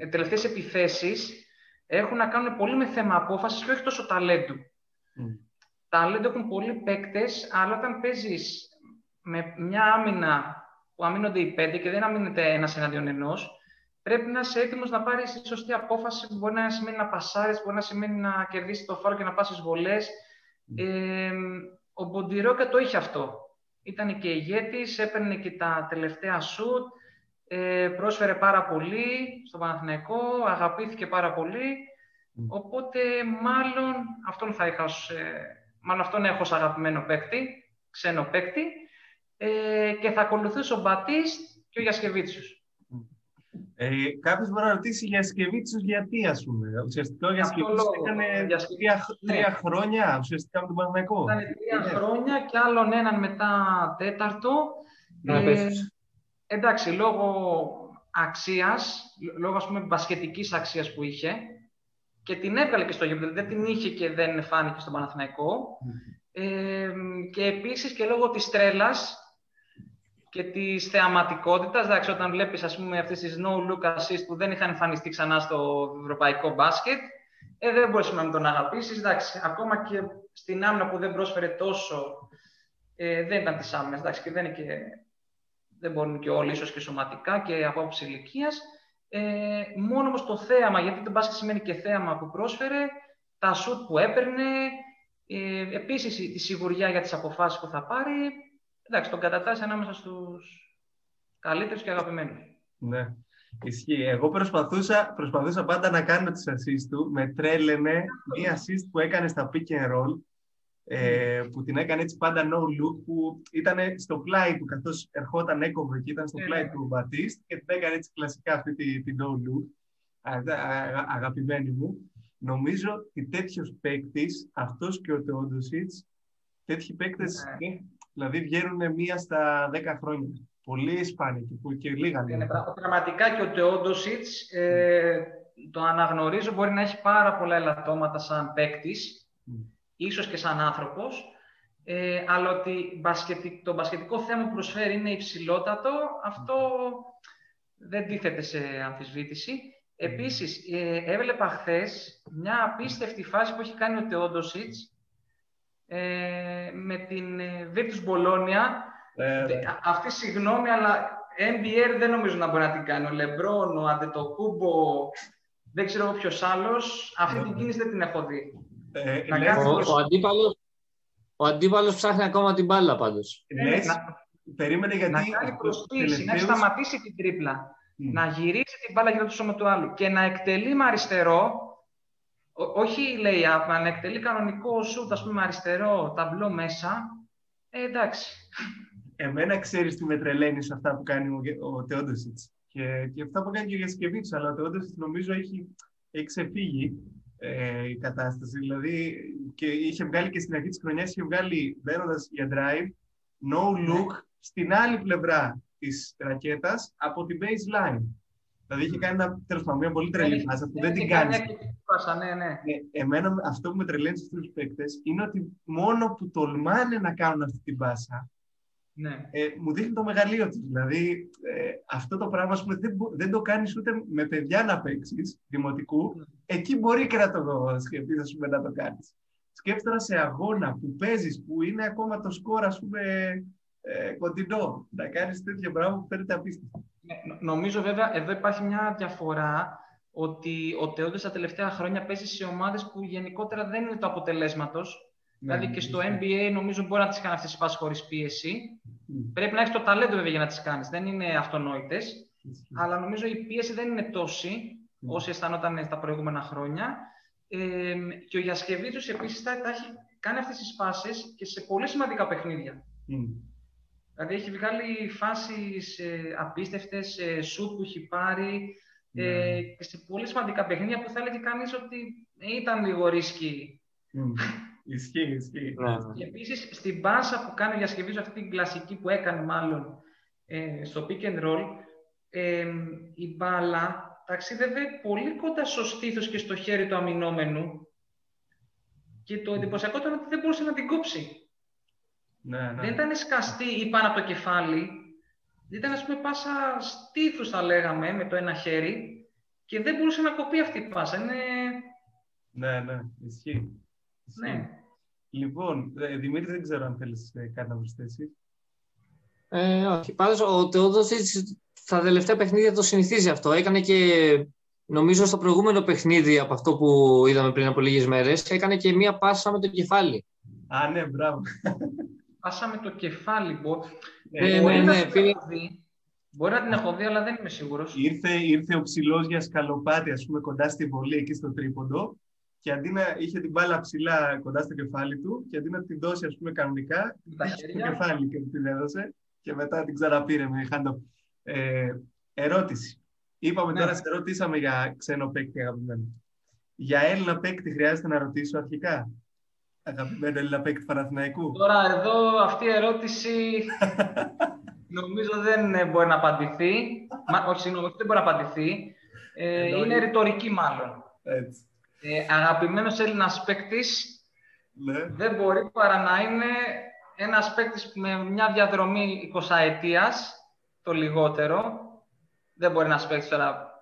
οι τελευταίες επιθέσεις έχουν να κάνουν πολύ με θέμα απόφασης και όχι τόσο ταλέντου. Mm. Ταλέντο έχουν πολλοί παίκτες, αλλά όταν παίζεις με μια άμυνα που αμήνονται οι πέντε και δεν αμήνεται ένας εναντίον ενός, πρέπει να είσαι έτοιμος να πάρεις τη σωστή απόφαση που μπορεί να σημαίνει να πασάρεις, μπορεί να σημαίνει να κερδίσεις το φάρο και να πάσει βολές. Ε, ο Μποντιρόκα το είχε αυτό. Ήταν και ηγέτης, έπαιρνε και τα τελευταία σουτ, ε, πρόσφερε πάρα πολύ στο Παναθηναϊκό, αγαπήθηκε πάρα πολύ. Οπότε μάλλον αυτόν θα είχα, ε, μάλλον αυτόν έχω ως αγαπημένο παίκτη, ξένο παίκτη ε, και θα ακολουθήσει ο Μπατίστ και ο Γιασκεβίτσιος. Ε, Κάποιος μπορεί να ρωτήσει για Σκεβίτσιου γιατί, ας πούμε. Ουσιαστικά ο Γιασκεβίτσιου έκανε τρία, τρία ναι. χρόνια ουσιαστικά με τον Παναγενικό. Ήταν τρία ναι. χρόνια και άλλον έναν μετά τέταρτο. Ναι, ε, εντάξει, λόγω αξίας, λόγω ας πούμε μπασκετικής αξίας που είχε και την έβγαλε και στο γήπεδο, δεν την είχε και δεν φάνηκε στον Παναθηναϊκό. Mm. Ε, και επίσης και λόγω της τρέλας και της θεαματικότητας. Εντάξει, όταν βλέπεις αυτές τις no look assist που δεν είχαν εμφανιστεί ξανά στο ευρωπαϊκό μπάσκετ, ε, δεν μπορείς να μην τον αγαπήσεις. Ακόμα και στην άμυνα που δεν πρόσφερε τόσο, ε, δεν ήταν της άμυνας. Εντάξει, και δεν, και, δεν μπορούν και όλοι, ίσως και σωματικά και από άποψη ηλικίας. Ε, μόνο όμως το θέαμα, γιατί το μπάσκετ σημαίνει και θέαμα που πρόσφερε, τα σουτ που έπαιρνε, ε, επίσης η σιγουριά για τις αποφάσεις που θα πάρει, εντάξει, τον κατατάσσει ανάμεσα στους καλύτερους και αγαπημένους. Ναι. Ισχύει. Εγώ προσπαθούσα, προσπαθούσα πάντα να κάνω τις assist του. Με τρέλαινε μία assist που έκανε στα pick and roll, ε, που την έκανε έτσι πάντα no look, που ήταν στο πλάι του, καθώς ερχόταν έκοβε και ήταν στο yeah. Ναι, πλάι ναι. του Μπατίστ και την έκανε έτσι κλασικά αυτή την τη no look. αγαπημένη μου. Νομίζω ότι τέτοιος παίκτης, αυτός και ο Τεόντοσιτ, τέτοιοι παίκτες ναι Δηλαδή βγαίνουν μία στα 10 χρόνια. Πολύ σπάνια και, και λίγα. Είναι πραγματικά και ο Τεόντοσιτς ε, το αναγνωρίζω μπορεί να έχει πάρα πολλά ελαττώματα σαν παίκτης, mm. ίσως και σαν άνθρωπος, ε, αλλά ότι το μπασκετικό θέμα που προσφέρει είναι υψηλότατο, αυτό δεν τίθεται σε αμφισβήτηση. Επίσης, ε, έβλεπα χθες μια απίστευτη φάση που έχει κάνει ο Τεόντοσιτς ε, με την ε, Virtus Bologna. Ε, αυτή, συγγνώμη, αλλά NBA δεν νομίζω να μπορεί να την κάνει. Ο Λεμπρόν, ο Αντετοκούμπο, δεν ξέρω ποιος άλλος. Αυτή την κίνηση δεν την έχω δει. Ε, ο, αντίπαλος, ο αντίπαλος ψάχνει ακόμα την μπάλα πάντως. Ε, περίμενε γιατί... Να κάνει προσποίηση, να σταματήσει την τρίπλα. Να γυρίσει την μπάλα γύρω του σώμα του άλλου και να εκτελεί με αριστερό, όχι λέει να εκτελεί κανονικό σουτ, ας πούμε, αριστερό ταμπλό μέσα. Ε, εντάξει. Εμένα ξέρεις τι με τρελαίνει αυτά που κάνει ο, ο και, και αυτά που κάνει και για Σκεβίτσου, αλλά το όντω νομίζω έχει, έχει ξεφύγει ε, η κατάσταση. Δηλαδή, και είχε βγάλει και στην αρχή της χρονιάς, είχε βγάλει μπαίνοντα για drive, no ναι. look, στην άλλη πλευρά της ρακέτας από την baseline. Δηλαδή είχε κάνει ένα, τέλος πάντων, μια πολύ τρελή φάση που δεν την κάνεις. Ναι, ναι. Ε, εμένα αυτό που με τρελαίνει στους παίκτες είναι ότι μόνο που τολμάνε να κάνουν αυτή την πάσα, ναι. Ε, μου δείχνει το μεγαλείο τους. Δηλαδή, ε, αυτό το πράγμα πούμε, δεν, δεν το κάνεις ούτε με παιδιά να παίξεις δημοτικού. Ναι. Εκεί μπορεί και να το σκεφτείς, να το κάνεις. Σκέφτομαι σε αγώνα που παίζεις, που είναι ακόμα το σκορ, ας πούμε, ε, κοντινό. Να κάνεις τέτοιο πράγμα που φαίνεται απίστευτο. Ναι, νομίζω βέβαια εδώ υπάρχει μια διαφορά ότι ο Τεόντε τα τελευταία χρόνια παίζει σε ομάδες που γενικότερα δεν είναι το αποτελέσματος. Ναι, δηλαδή και στο NBA νομίζω μπορεί να τις κάνει αυτές τι πάσει χωρίς πίεση. Πρέπει να έχεις το ταλέντο βέβαια για να τις κάνεις. Δεν είναι αυτονόητες. Αλλά νομίζω η πίεση δεν είναι τόση όσο αισθανόταν τα προηγούμενα χρόνια. Ε, και ο Γιασκεβίτσο επίσης θα, έχει κάνει αυτές τις πάσει και σε πολύ σημαντικά παιχνίδια. Δηλαδή έχει βγάλει φάσεις ε, απίστευτες, ε, σουτ που έχει πάρει ε, και σε πολύ σημαντικά παιχνίδια που θα έλεγε κανείς ότι ήταν λίγο ρίσκι. Ισχύει, ισχύει. Ναι, ναι. Και επίσης στην πάσα που κάνει ο Γιασκεβίτσο, αυτή την κλασική που έκανε μάλλον ε, στο pick and roll, ε, η μπάλα ταξίδευε πολύ κοντά στο στήθος και στο χέρι του αμυνόμενου και το εντυπωσιακό ήταν ότι δεν μπορούσε να την κόψει. Ναι, ναι. Δεν ήταν σκαστή ή πάνω από το κεφάλι. Ήταν, ας πούμε, πάσα στήθους, θα λέγαμε, με το ένα χέρι και δεν μπορούσε να κοπεί αυτή η πάσα. Είναι... Ναι, ναι, ισχύει. Ναι. Λοιπόν, ε, Δημήτρη, δεν ξέρω αν θέλεις ε, κάτι να προσθέσεις. Ε, όχι. Πάντως, ο Τεόδωσης στα τελευταία παιχνίδια το συνηθίζει αυτό. Έκανε και, νομίζω, στο προηγούμενο παιχνίδι από αυτό που είδαμε πριν από λίγες μέρες, έκανε και μία πάσα με το κεφάλι. Α, ναι, μπράβο. Πάσα με το κεφάλι. Μπο... Ε, ναι, ναι, ναι, Μπορεί να την έχω δει, αλλά δεν είμαι σίγουρος. Ήρθε, ήρθε ο ψηλός για σκαλοπάτι, ας πούμε, κοντά στη βολή, εκεί στο τρίποντο και αντί να είχε την μπάλα ψηλά κοντά στο κεφάλι του και αντί να την δώσει ας πούμε κανονικά, είχε το κεφάλι και την έδωσε και μετά την ξαναπήρε με χάντο. Ε, ερώτηση. Είπαμε ναι. τώρα, σε ρωτήσαμε για ξένο παίκτη αγαπημένο. Για Έλληνα παίκτη χρειάζεται να ρωτήσω αρχικά. Αγαπημένο Έλληνα παίκτη Παναθηναϊκού. Τώρα εδώ αυτή η ερώτηση νομίζω δεν μπορεί να απαντηθεί. Μα, όχι, συγγνώμη, δεν μπορεί να απαντηθεί. Ε, είναι ρητορική μάλλον. Έτσι ε, αγαπημένος Έλληνας παίκτης ναι. δεν μπορεί παρά να είναι ένας παίκτης με μια διαδρομή 20 ετίας, το λιγότερο. Δεν μπορεί να παίξει τώρα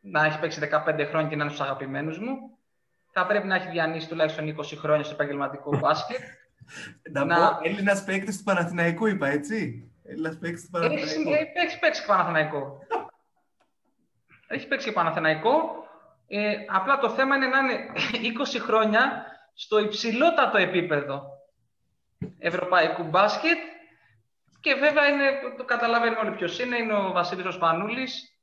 να έχει παίξει 15 χρόνια και να είναι στους αγαπημένους μου. Θα πρέπει να έχει διανύσει τουλάχιστον 20 χρόνια στο επαγγελματικό μπάσκετ. να, να... πω, Έλληνας παίκτης του Παναθηναϊκού είπα, έτσι. Έλληνας παίκτης του Παναθηναϊκού. Έχει, έχεις παίξει και Παναθηναϊκό. έχεις παίξει και Παναθηναϊκό. Ε, απλά το θέμα είναι να είναι 20 χρόνια στο υψηλότατο επίπεδο ευρωπαϊκού μπάσκετ και βέβαια είναι, το καταλαβαίνουμε όλοι ποιος είναι, είναι ο Βασίλης Οσπανούλης,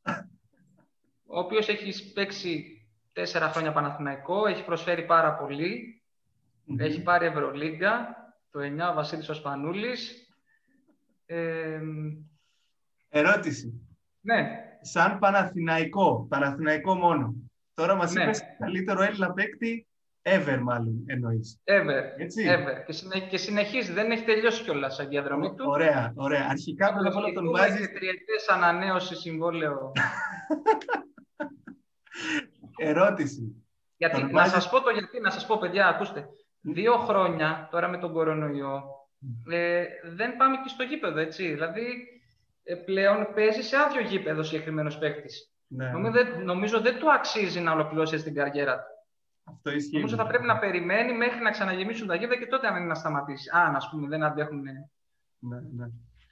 ο οποίος έχει παίξει τέσσερα χρόνια Παναθηναϊκό, έχει προσφέρει πάρα έχει πάρει Ευρωλίγκα, το 9 ο Βασίλης Οσπανούλης. Ε, Ερώτηση. Ναι. Σαν Παναθηναϊκό, Παναθηναϊκό μόνο, Τώρα μας ναι. είπες καλύτερο Έλληνα παίκτη Ever, μάλλον εννοείς. Ever. Έτσι. Ever. Και, συνε... και συνεχίζει, δεν έχει τελειώσει κιόλας η διαδρομή του. Ωραία, ωραία. Αρχικά πρώτα απ' όλα τον βάζει. Τριετές ανανέωση συμβόλαιο. Ερώτηση. Γιατί, τον να σας πω το γιατί, να σας πω παιδιά, ακούστε. Δύο χρόνια τώρα με τον κορονοϊό ε, δεν πάμε και στο γήπεδο, έτσι. Δηλαδή, ε, πλέον παίζει σε άδειο γήπεδο συγκεκριμένο παίκτη. Ναι. Νομίζω, νομίζω δεν του αξίζει να ολοκληρώσει την καριέρα του. Αυτό ισχύει. Νομίζω θα πρέπει να περιμένει μέχρι να ξαναγεμίσουν τα γήπεδα και τότε αν είναι να σταματήσει. Αν, α πούμε, δεν αντέχουν. Ναι, ναι.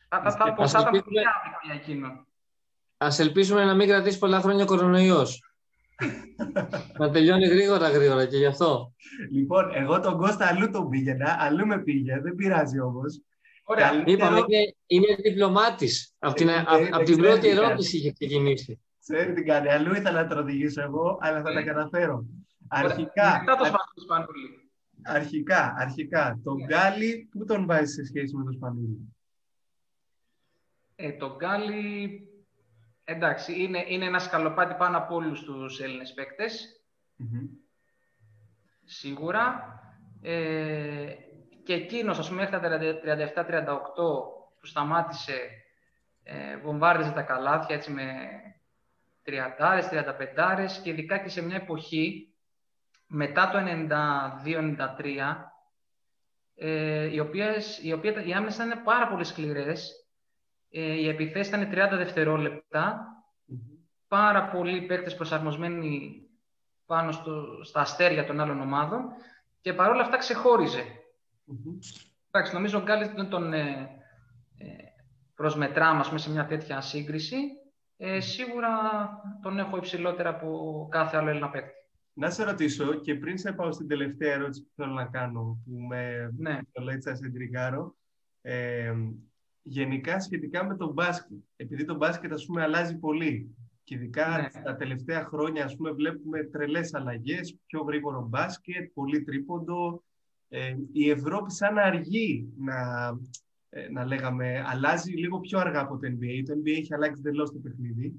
Θα, θα, θα, θα ήταν πολύ άδικο για εκείνο. Α ελπίσουμε να μην κρατήσει πολλά χρόνια ο κορονοϊό. Να τελειώνει γρήγορα γρήγορα και γι' αυτό. Λοιπόν, εγώ τον Κώστα αλλού τον πήγαινα, αλλού με πήγε, δεν πειράζει όμως. Ωραία. Είπαμε, είναι, είναι διπλωμάτης. Από την, ε, από την πρώτη ερώτηση είχε ξεκινήσει. Ξέρει τι κάνει. Αλλού ήθελα να το οδηγήσω εγώ, αλλά θα τα καταφέρω. Αρχικά. Αρχικά, αρχικά. Τον yeah. Γκάλι, πού τον βάζεις σε σχέση με τον Σπανούλη; Ε, τον Γκάλι, εντάξει, είναι, είναι ένα σκαλοπάτι πάνω από όλους τους Έλληνες Σίγουρα. Ε, και εκείνος, ας πούμε, μέχρι τα 37-38 που σταμάτησε, ε, βομβάρδιζε τα καλάθια έτσι με 30 35 και ειδικά και σε μια εποχή μετά το 92-93, ε, οι, οποίες, οι, οποίες, οι άμεσες ήταν πάρα πολύ σκληρές. Ε, οι επιθέσεις ήταν 30 δευτερόλεπτα. Πάρα πολλοί παίκτες προσαρμοσμένοι πάνω στο, στα αστέρια των άλλων ομάδων και παρόλα αυτά ξεχώριζε. Εντάξει, νομίζω ο Γκάλης δεν τον ε, ε, προσμετράμε σε μια τέτοια σύγκριση. Ε, σίγουρα τον έχω υψηλότερα από κάθε άλλο Έλληνα παίκτη. Να σε ρωτήσω και πριν σε πάω στην τελευταία ερώτηση που θέλω να κάνω, που με ναι. το λέει σε εντρικάρω, ε, γενικά σχετικά με το μπάσκετ. Επειδή το μπάσκετ ας πούμε αλλάζει πολύ και ειδικά ναι. τα τελευταία χρόνια ας πούμε βλέπουμε τρελές αλλαγές, πιο γρήγορο μπάσκετ, πολύ τρίποντο. Ε, η Ευρώπη σαν αργεί να, ε, να λέγαμε, αλλάζει λίγο πιο αργά από το NBA. Το NBA έχει αλλάξει τελώς το παιχνίδι.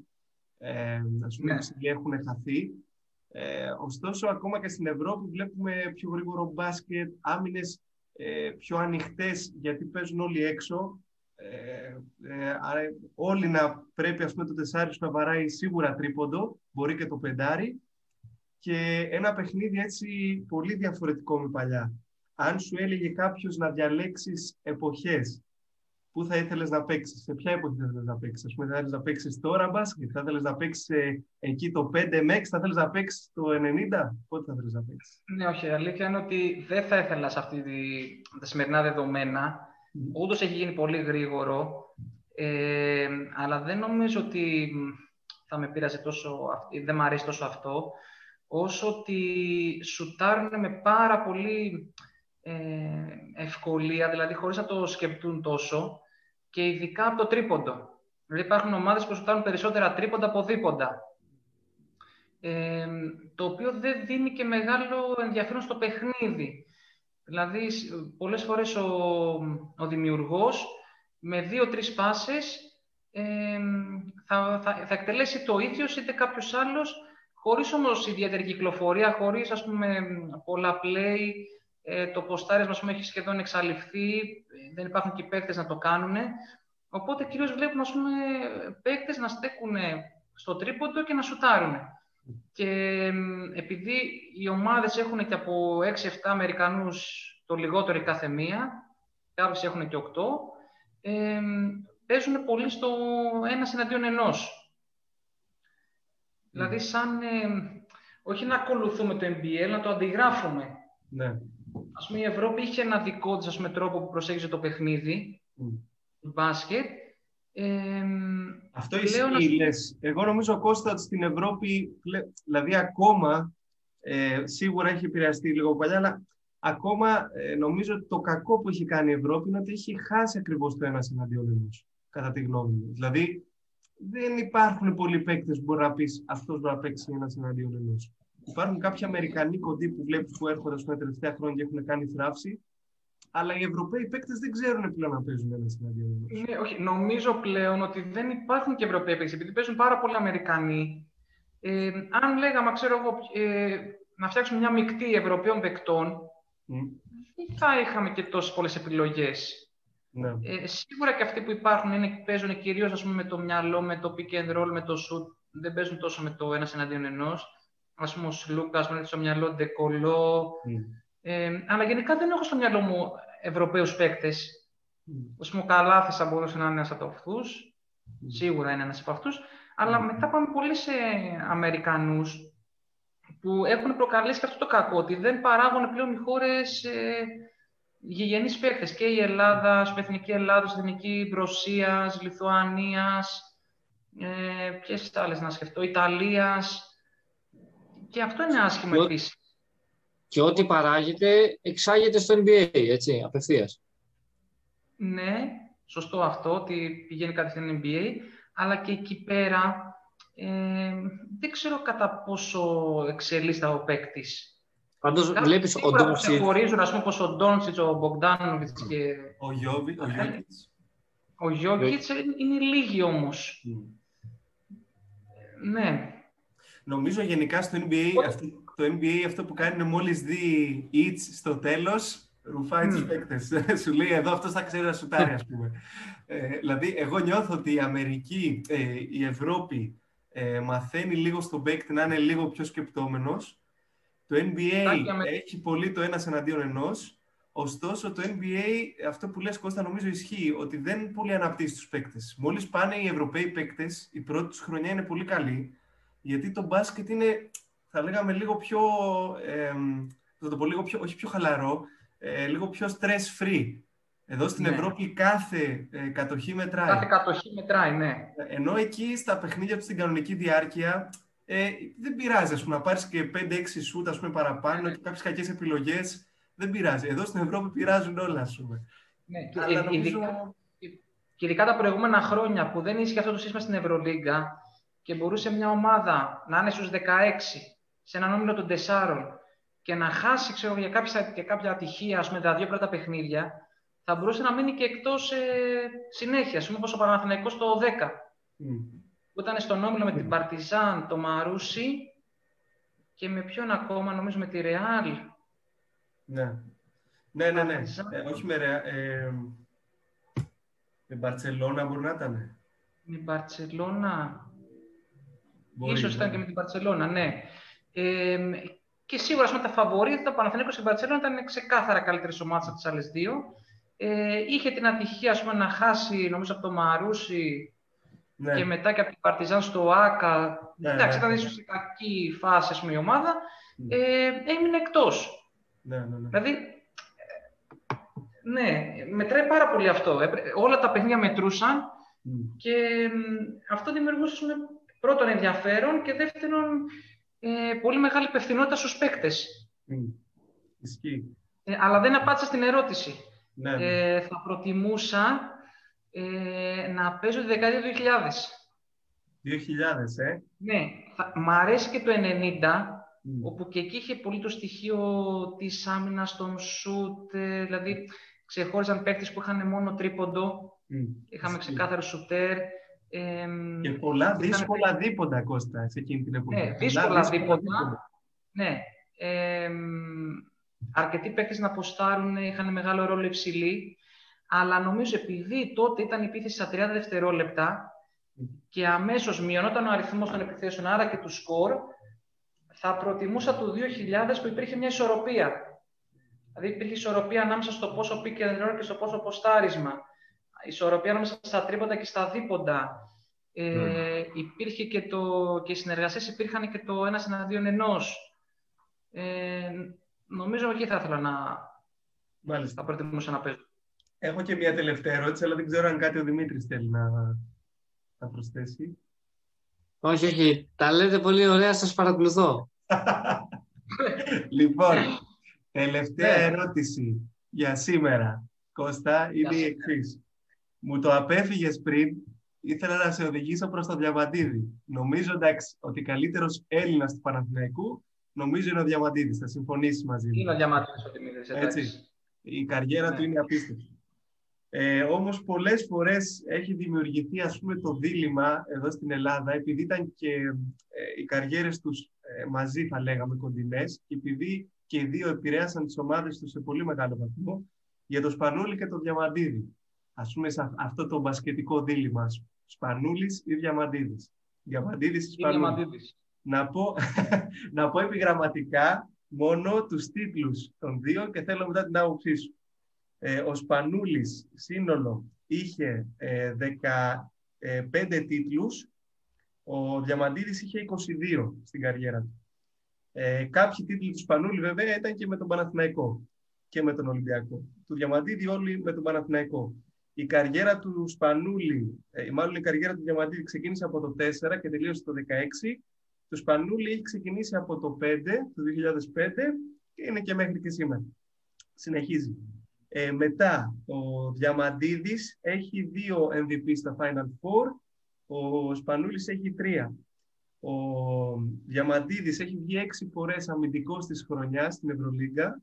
Ε, ας πούμε, ναι. έχουν χαθεί. Ε, ωστόσο, ακόμα και στην Ευρώπη βλέπουμε πιο γρήγορο μπάσκετ, άμυνες ε, πιο ανοιχτές γιατί παίζουν όλοι έξω. Ε, ε, άρα όλοι να πρέπει ας πούμε, το τεσσάρι να βαράει σίγουρα τρίποντο, μπορεί και το πεντάρι και ένα παιχνίδι έτσι πολύ διαφορετικό με παλιά. Αν σου έλεγε κάποιος να διαλέξεις εποχές πού θα ήθελες να παίξεις, σε ποια εποχή θα ήθελες να παίξεις; Α πούμε, θα ήθελες να παίξεις τώρα μπάσκετ, θα ήθελες να παίξεις ε, εκεί το 5 με 6, θα ήθελες να παίξεις το 90. Πότε θα ήθελες να παίξεις; Ναι, όχι. Η αλήθεια είναι ότι δεν θα ήθελα σε αυτή τη, τα σημερινά δεδομένα. Mm. Ούτω έχει γίνει πολύ γρήγορο. Ε, αλλά δεν νομίζω ότι θα με πείραζε τόσο, δεν μου αρέσει τόσο αυτό, όσο ότι σουτάρουν με πάρα πολύ ε, ευκολία, δηλαδή χωρίς να το σκεπτούν τόσο, και ειδικά από το τρίποντο. Δηλαδή υπάρχουν ομάδες που σουτάρουν περισσότερα τρίποντα από δίποντα. Ε, το οποίο δεν δίνει και μεγάλο ενδιαφέρον στο παιχνίδι. Δηλαδή, πολλές φορές ο, ο δημιουργός με δύο-τρεις πάσες ε, θα, θα, θα εκτελέσει το ίδιο είτε κάποιος άλλος, χωρίς όμως ιδιαίτερη κυκλοφορία, χωρίς ας πούμε πολλά play, ε, το ποστάρισμα έχει σχεδόν εξαλειφθεί, δεν υπάρχουν και παίκτες να το κάνουν. Οπότε κυρίως βλέπουμε ας πούμε, παίκτες να στέκουν στο τρίποντο και να σουτάρουν. Και επειδή οι ομάδες έχουν και από 6-7 Αμερικανούς το λιγότερο κάθε μία, κάποιες έχουν και 8, ε, παίζουν πολύ στο ένα εναντίον ενός. Δηλαδή σαν, ε, όχι να ακολουθούμε το NBL, να το αντιγράφουμε. Ναι. Ας πούμε, η Ευρώπη είχε ένα δικό της τρόπο που προσέγγιζε το παιχνίδι, mm. του μπάσκετ. Ε, Αυτό ισχύει, λες. Εγώ νομίζω, Κώστας, ότι στην Ευρώπη, δηλαδή ακόμα, ε, σίγουρα έχει επηρεαστεί λίγο παλιά, αλλά ακόμα ε, νομίζω ότι το κακό που έχει κάνει η Ευρώπη είναι ότι έχει χάσει ακριβώς το ένας εναντίον ενός, κατά τη γνώμη μου. Δηλαδή, δεν υπάρχουν πολλοί παίκτες που μπορεί να πεις αυτός μπορεί να παίξει ένας εναντίον ενός. Υπάρχουν κάποιοι Αμερικανοί κοντοί που βλέπεις που έρχονται τα τελευταία χρόνια και έχουν κάνει θράψη. Αλλά οι Ευρωπαίοι παίκτες δεν ξέρουν πλέον να παίζουν ένα συναντιό. Ναι, όχι. Νομίζω πλέον ότι δεν υπάρχουν και Ευρωπαίοι παίκτες επειδή παίζουν πάρα πολλοί Αμερικανοί. Ε, αν λέγαμε, ξέρω εγώ, ε, να φτιάξουμε μια μεικτή Ευρωπαίων παικτών, δεν θα είχαμε και τόσες πολλές επιλογές. Ναι. Ε, σίγουρα και αυτοί που υπάρχουν είναι, παίζουν κυρίως με το μυαλό, με το pick and roll, με το shoot. Δεν παίζουν τόσο με το ένα εναντίον ενός. Α πούμε, ο Λούκα με στο μυαλό ντεκολό. Mm. Ε, αλλά γενικά δεν έχω στο μυαλό μου Ευρωπαίους παίκτες. Mm. Α πούμε, ο Καλάθης θα μπορούσε να είναι ένας από αυτούς. Mm. Σίγουρα είναι ένας από αυτούς. Αλλά μετά πάμε πολύ σε Αμερικανούς που έχουν προκαλέσει και αυτό το κακό, ότι δεν παράγουν πλέον οι χώρες ε, γηγενείς παίχτε. Και η Ελλάδα, η Εθνική Ελλάδα, η Εθνική Ρωσίας, Λιθουανίας, ε, ποιες άλλες να σκεφτώ, Ιταλίας. Και αυτό είναι άσχημο επίσης. Και ό,τι παράγεται εξάγεται στο NBA, έτσι, απευθείας. Ναι, σωστό αυτό, ότι πηγαίνει κάτι στην NBA, αλλά και εκεί πέρα ε, δεν ξέρω κατά πόσο εξελίσσεται ο παίκτης. Πάντως βλέπεις ο Ντόνσιτ. Ξεχωρίζουν, ας πούμε, πως ο Ντόνσιτς, ο Μπογκδάνοβιτς και. Ο Γιώβιτς. Ο Γιώργιτ είναι λίγοι όμως. Ναι. Νομίζω γενικά στο NBA, αυτό, το NBA αυτό που κάνει είναι μόλις δει each στο τέλος, ρουφάει mm. τους παίκτες. Σου λέει εδώ αυτός θα ξέρει να σουτάρει, ας πούμε. ε, δηλαδή, εγώ νιώθω ότι η Αμερική, ε, η Ευρώπη ε, μαθαίνει λίγο στον παίκτη να είναι λίγο πιο σκεπτόμενος. Το NBA έχει πολύ το ένας εναντίον ενός, ωστόσο το NBA, αυτό που λες Κώστα νομίζω ισχύει, ότι δεν πολύ αναπτύσσει τους παίκτες. Μόλις πάνε οι Ευρωπαίοι παίκτες, η πρώτη τους χρονιά είναι πολύ καλή, γιατί το μπάσκετ είναι, θα λέγαμε, λίγο πιο, ε, θα το πω λίγο πιο, όχι πιο χαλαρό, ε, λίγο πιο stress free. Εδώ στην ναι. Ευρώπη κάθε ε, κατοχή μετράει. Κάθε κατοχή μετράει, ναι. Ενώ εκεί στα παιχνίδια τους στην κανονική διάρκεια ε, δεν πειράζει ας πούμε, να πάρεις και 5-6 σούτ ας πούμε, παραπάνω και κάποιες κακές επιλογές. Δεν πειράζει. Εδώ στην Ευρώπη πειράζουν όλα, ας πούμε. Ναι, Αλλά νομίζω... ειδικά, και ειδικά τα προηγούμενα χρόνια που δεν ίσχυε αυτό το σύστημα στην Ευρωλίγκα και μπορούσε μια ομάδα να είναι στους 16 σε έναν όμιλο των 4 και να χάσει ξέρω, για κάποια, για κάποια ατυχία, ας πούμε, τα δύο πρώτα παιχνίδια, θα μπορούσε να μείνει και εκτός ε, συνέχεια. Α πούμε, όπως ο Παναθηναϊκός το 10. Που ήταν στον όμιλο με την Παρτιζάν, το Μαρούσι και με ποιον ακόμα, νομίζω με τη Ρεάλ. Ναι. Ναι, ναι, ναι. Ε, όχι με Ρεάλ. Ε, με Μπαρτσελώνα μπορεί να ήταν. Με Μπαρτσελώνα. Ίσως ήταν και με την Μπαρτσελώνα, ναι. Ε, και σίγουρα, πούμε, τα φαβορή, το Παναθηναϊκός και η Μπαρτσελώνα ήταν ξεκάθαρα καλύτερε ομάδε από τις άλλες δύο. Ε, είχε την ατυχία πούμε, να χάσει νομίζω από το Μαρούσι ναι. και μετά και από την Παρτιζάν στο ΆΚΑ. Ναι, Εντάξει, ναι, ήταν ίσως σε κακή φάση πούμε, η ομάδα. Ναι. Ε, έμεινε εκτός. Ναι, ναι, ναι. Δηλαδή, ναι, μετράει πάρα πολύ αυτό. Όλα τα παιχνίδια μετρούσαν και αυτό δημιουργούσε πούμε, πρώτον ενδιαφέρον και δεύτερον ε, πολύ μεγάλη υπευθυνότητα στους παίκτες. Ισχύει. Ε, αλλά δεν απάντησα στην ερώτηση. Ναι, ναι. Ε, θα προτιμούσα ε, να παίζω τη δεκαετία του 2000. 2000, ε. Ναι. Θα, μ' αρέσει και το 90, όπου και εκεί είχε πολύ το στοιχείο της άμυνας των σουτ, ε, δηλαδή ξεχώριζαν παίκτες που είχαν μόνο τρίποντο, είχαμε ξεκάθαρο σουτέρ. Ε, και πολλά δύσκολα ήταν... δίποντα, Κώστα, σε εκείνη την εποχή. Ναι, δύσκολα δίποντα. Ναι. Ε, αρκετοί παίκτες να αποστάρουν, είχαν μεγάλο ρόλο υψηλή, αλλά νομίζω επειδή τότε ήταν η επίθεση στα 30 δευτερόλεπτα και αμέσως μειωνόταν ο αριθμός των επιθέσεων, άρα και του σκορ, θα προτιμούσα το 2000 που υπήρχε μια ισορροπία. Δηλαδή υπήρχε ισορροπία ανάμεσα στο πόσο πήγε and και στο πόσο ποστάρισμα. Ισορροπία ανάμεσα στα τρίποντα και στα δίποντα. Ε, ναι. υπήρχε και, το, και οι συνεργασίες υπήρχαν και το ένας εναντίον ενός. Ε, Νομίζω εκεί θα ήθελα να Μάλιστα. θα προτιμούσα να παίζω. Έχω και μια τελευταία ερώτηση, αλλά δεν ξέρω αν κάτι ο Δημήτρης θέλει να, να προσθέσει. Όχι, όχι. Τα λέτε πολύ ωραία, σας παρακολουθώ. λοιπόν, τελευταία ναι. ερώτηση για σήμερα. Κώστα, είναι η εξής. Μου το απέφυγες πριν, ήθελα να σε οδηγήσω προς το Διαμαντίδη. Νομίζω εντάξει, ότι καλύτερος Έλληνας του Παναθηναϊκού νομίζω είναι ο Διαμαντίδης. Θα συμφωνήσεις μαζί μου. Είναι ο Διαμαντίδης ο Δημήτρης, έτσι. Η καριέρα ναι. του είναι απίστευτη. Ε, όμως πολλές φορές έχει δημιουργηθεί ας πούμε το δίλημα εδώ στην Ελλάδα επειδή ήταν και ε, οι καριέρες τους ε, μαζί θα λέγαμε κοντινές και επειδή και οι δύο επηρέασαν τις ομάδες τους σε πολύ μεγάλο βαθμό, για το Σπανούλη και το Διαμαντίδη. Ας πούμε σε αυτό το μπασκετικό δίλημα, Σπανούλης ή Διαμαντίδης. Διαμαντίδης ή Σπανούλης. Να πω, να πω επιγραμματικά μόνο τους τίτλους των δύο και θέλω μετά την άποψή σου. Ε, ο Σπανούλης σύνολο είχε ε, 15 τίτλους, ο Διαμαντίδης είχε 22 στην καριέρα του. Ε, κάποιοι τίτλοι του Σπανούλη βέβαια ήταν και με τον Παναθηναϊκό και με τον Ολυμπιακό. Του Διαμαντίδη όλοι με τον Παναθηναϊκό. Η καριέρα του Σπανούλη, ε, μάλλον η καριέρα του Διαμαντίδη ξεκίνησε από το 4 και τελείωσε το 16. Του Σπανούλη έχει ξεκινήσει από το 5, το 2005 και είναι και μέχρι και σήμερα. Συνεχίζει. Ε, μετά, ο Διαμαντίδης έχει δύο MVP στα Final Four, ο Σπανούλης έχει τρία. Ο Διαμαντίδης έχει βγει έξι φορές αμυντικός της χρονιάς στην Ευρωλίγκα.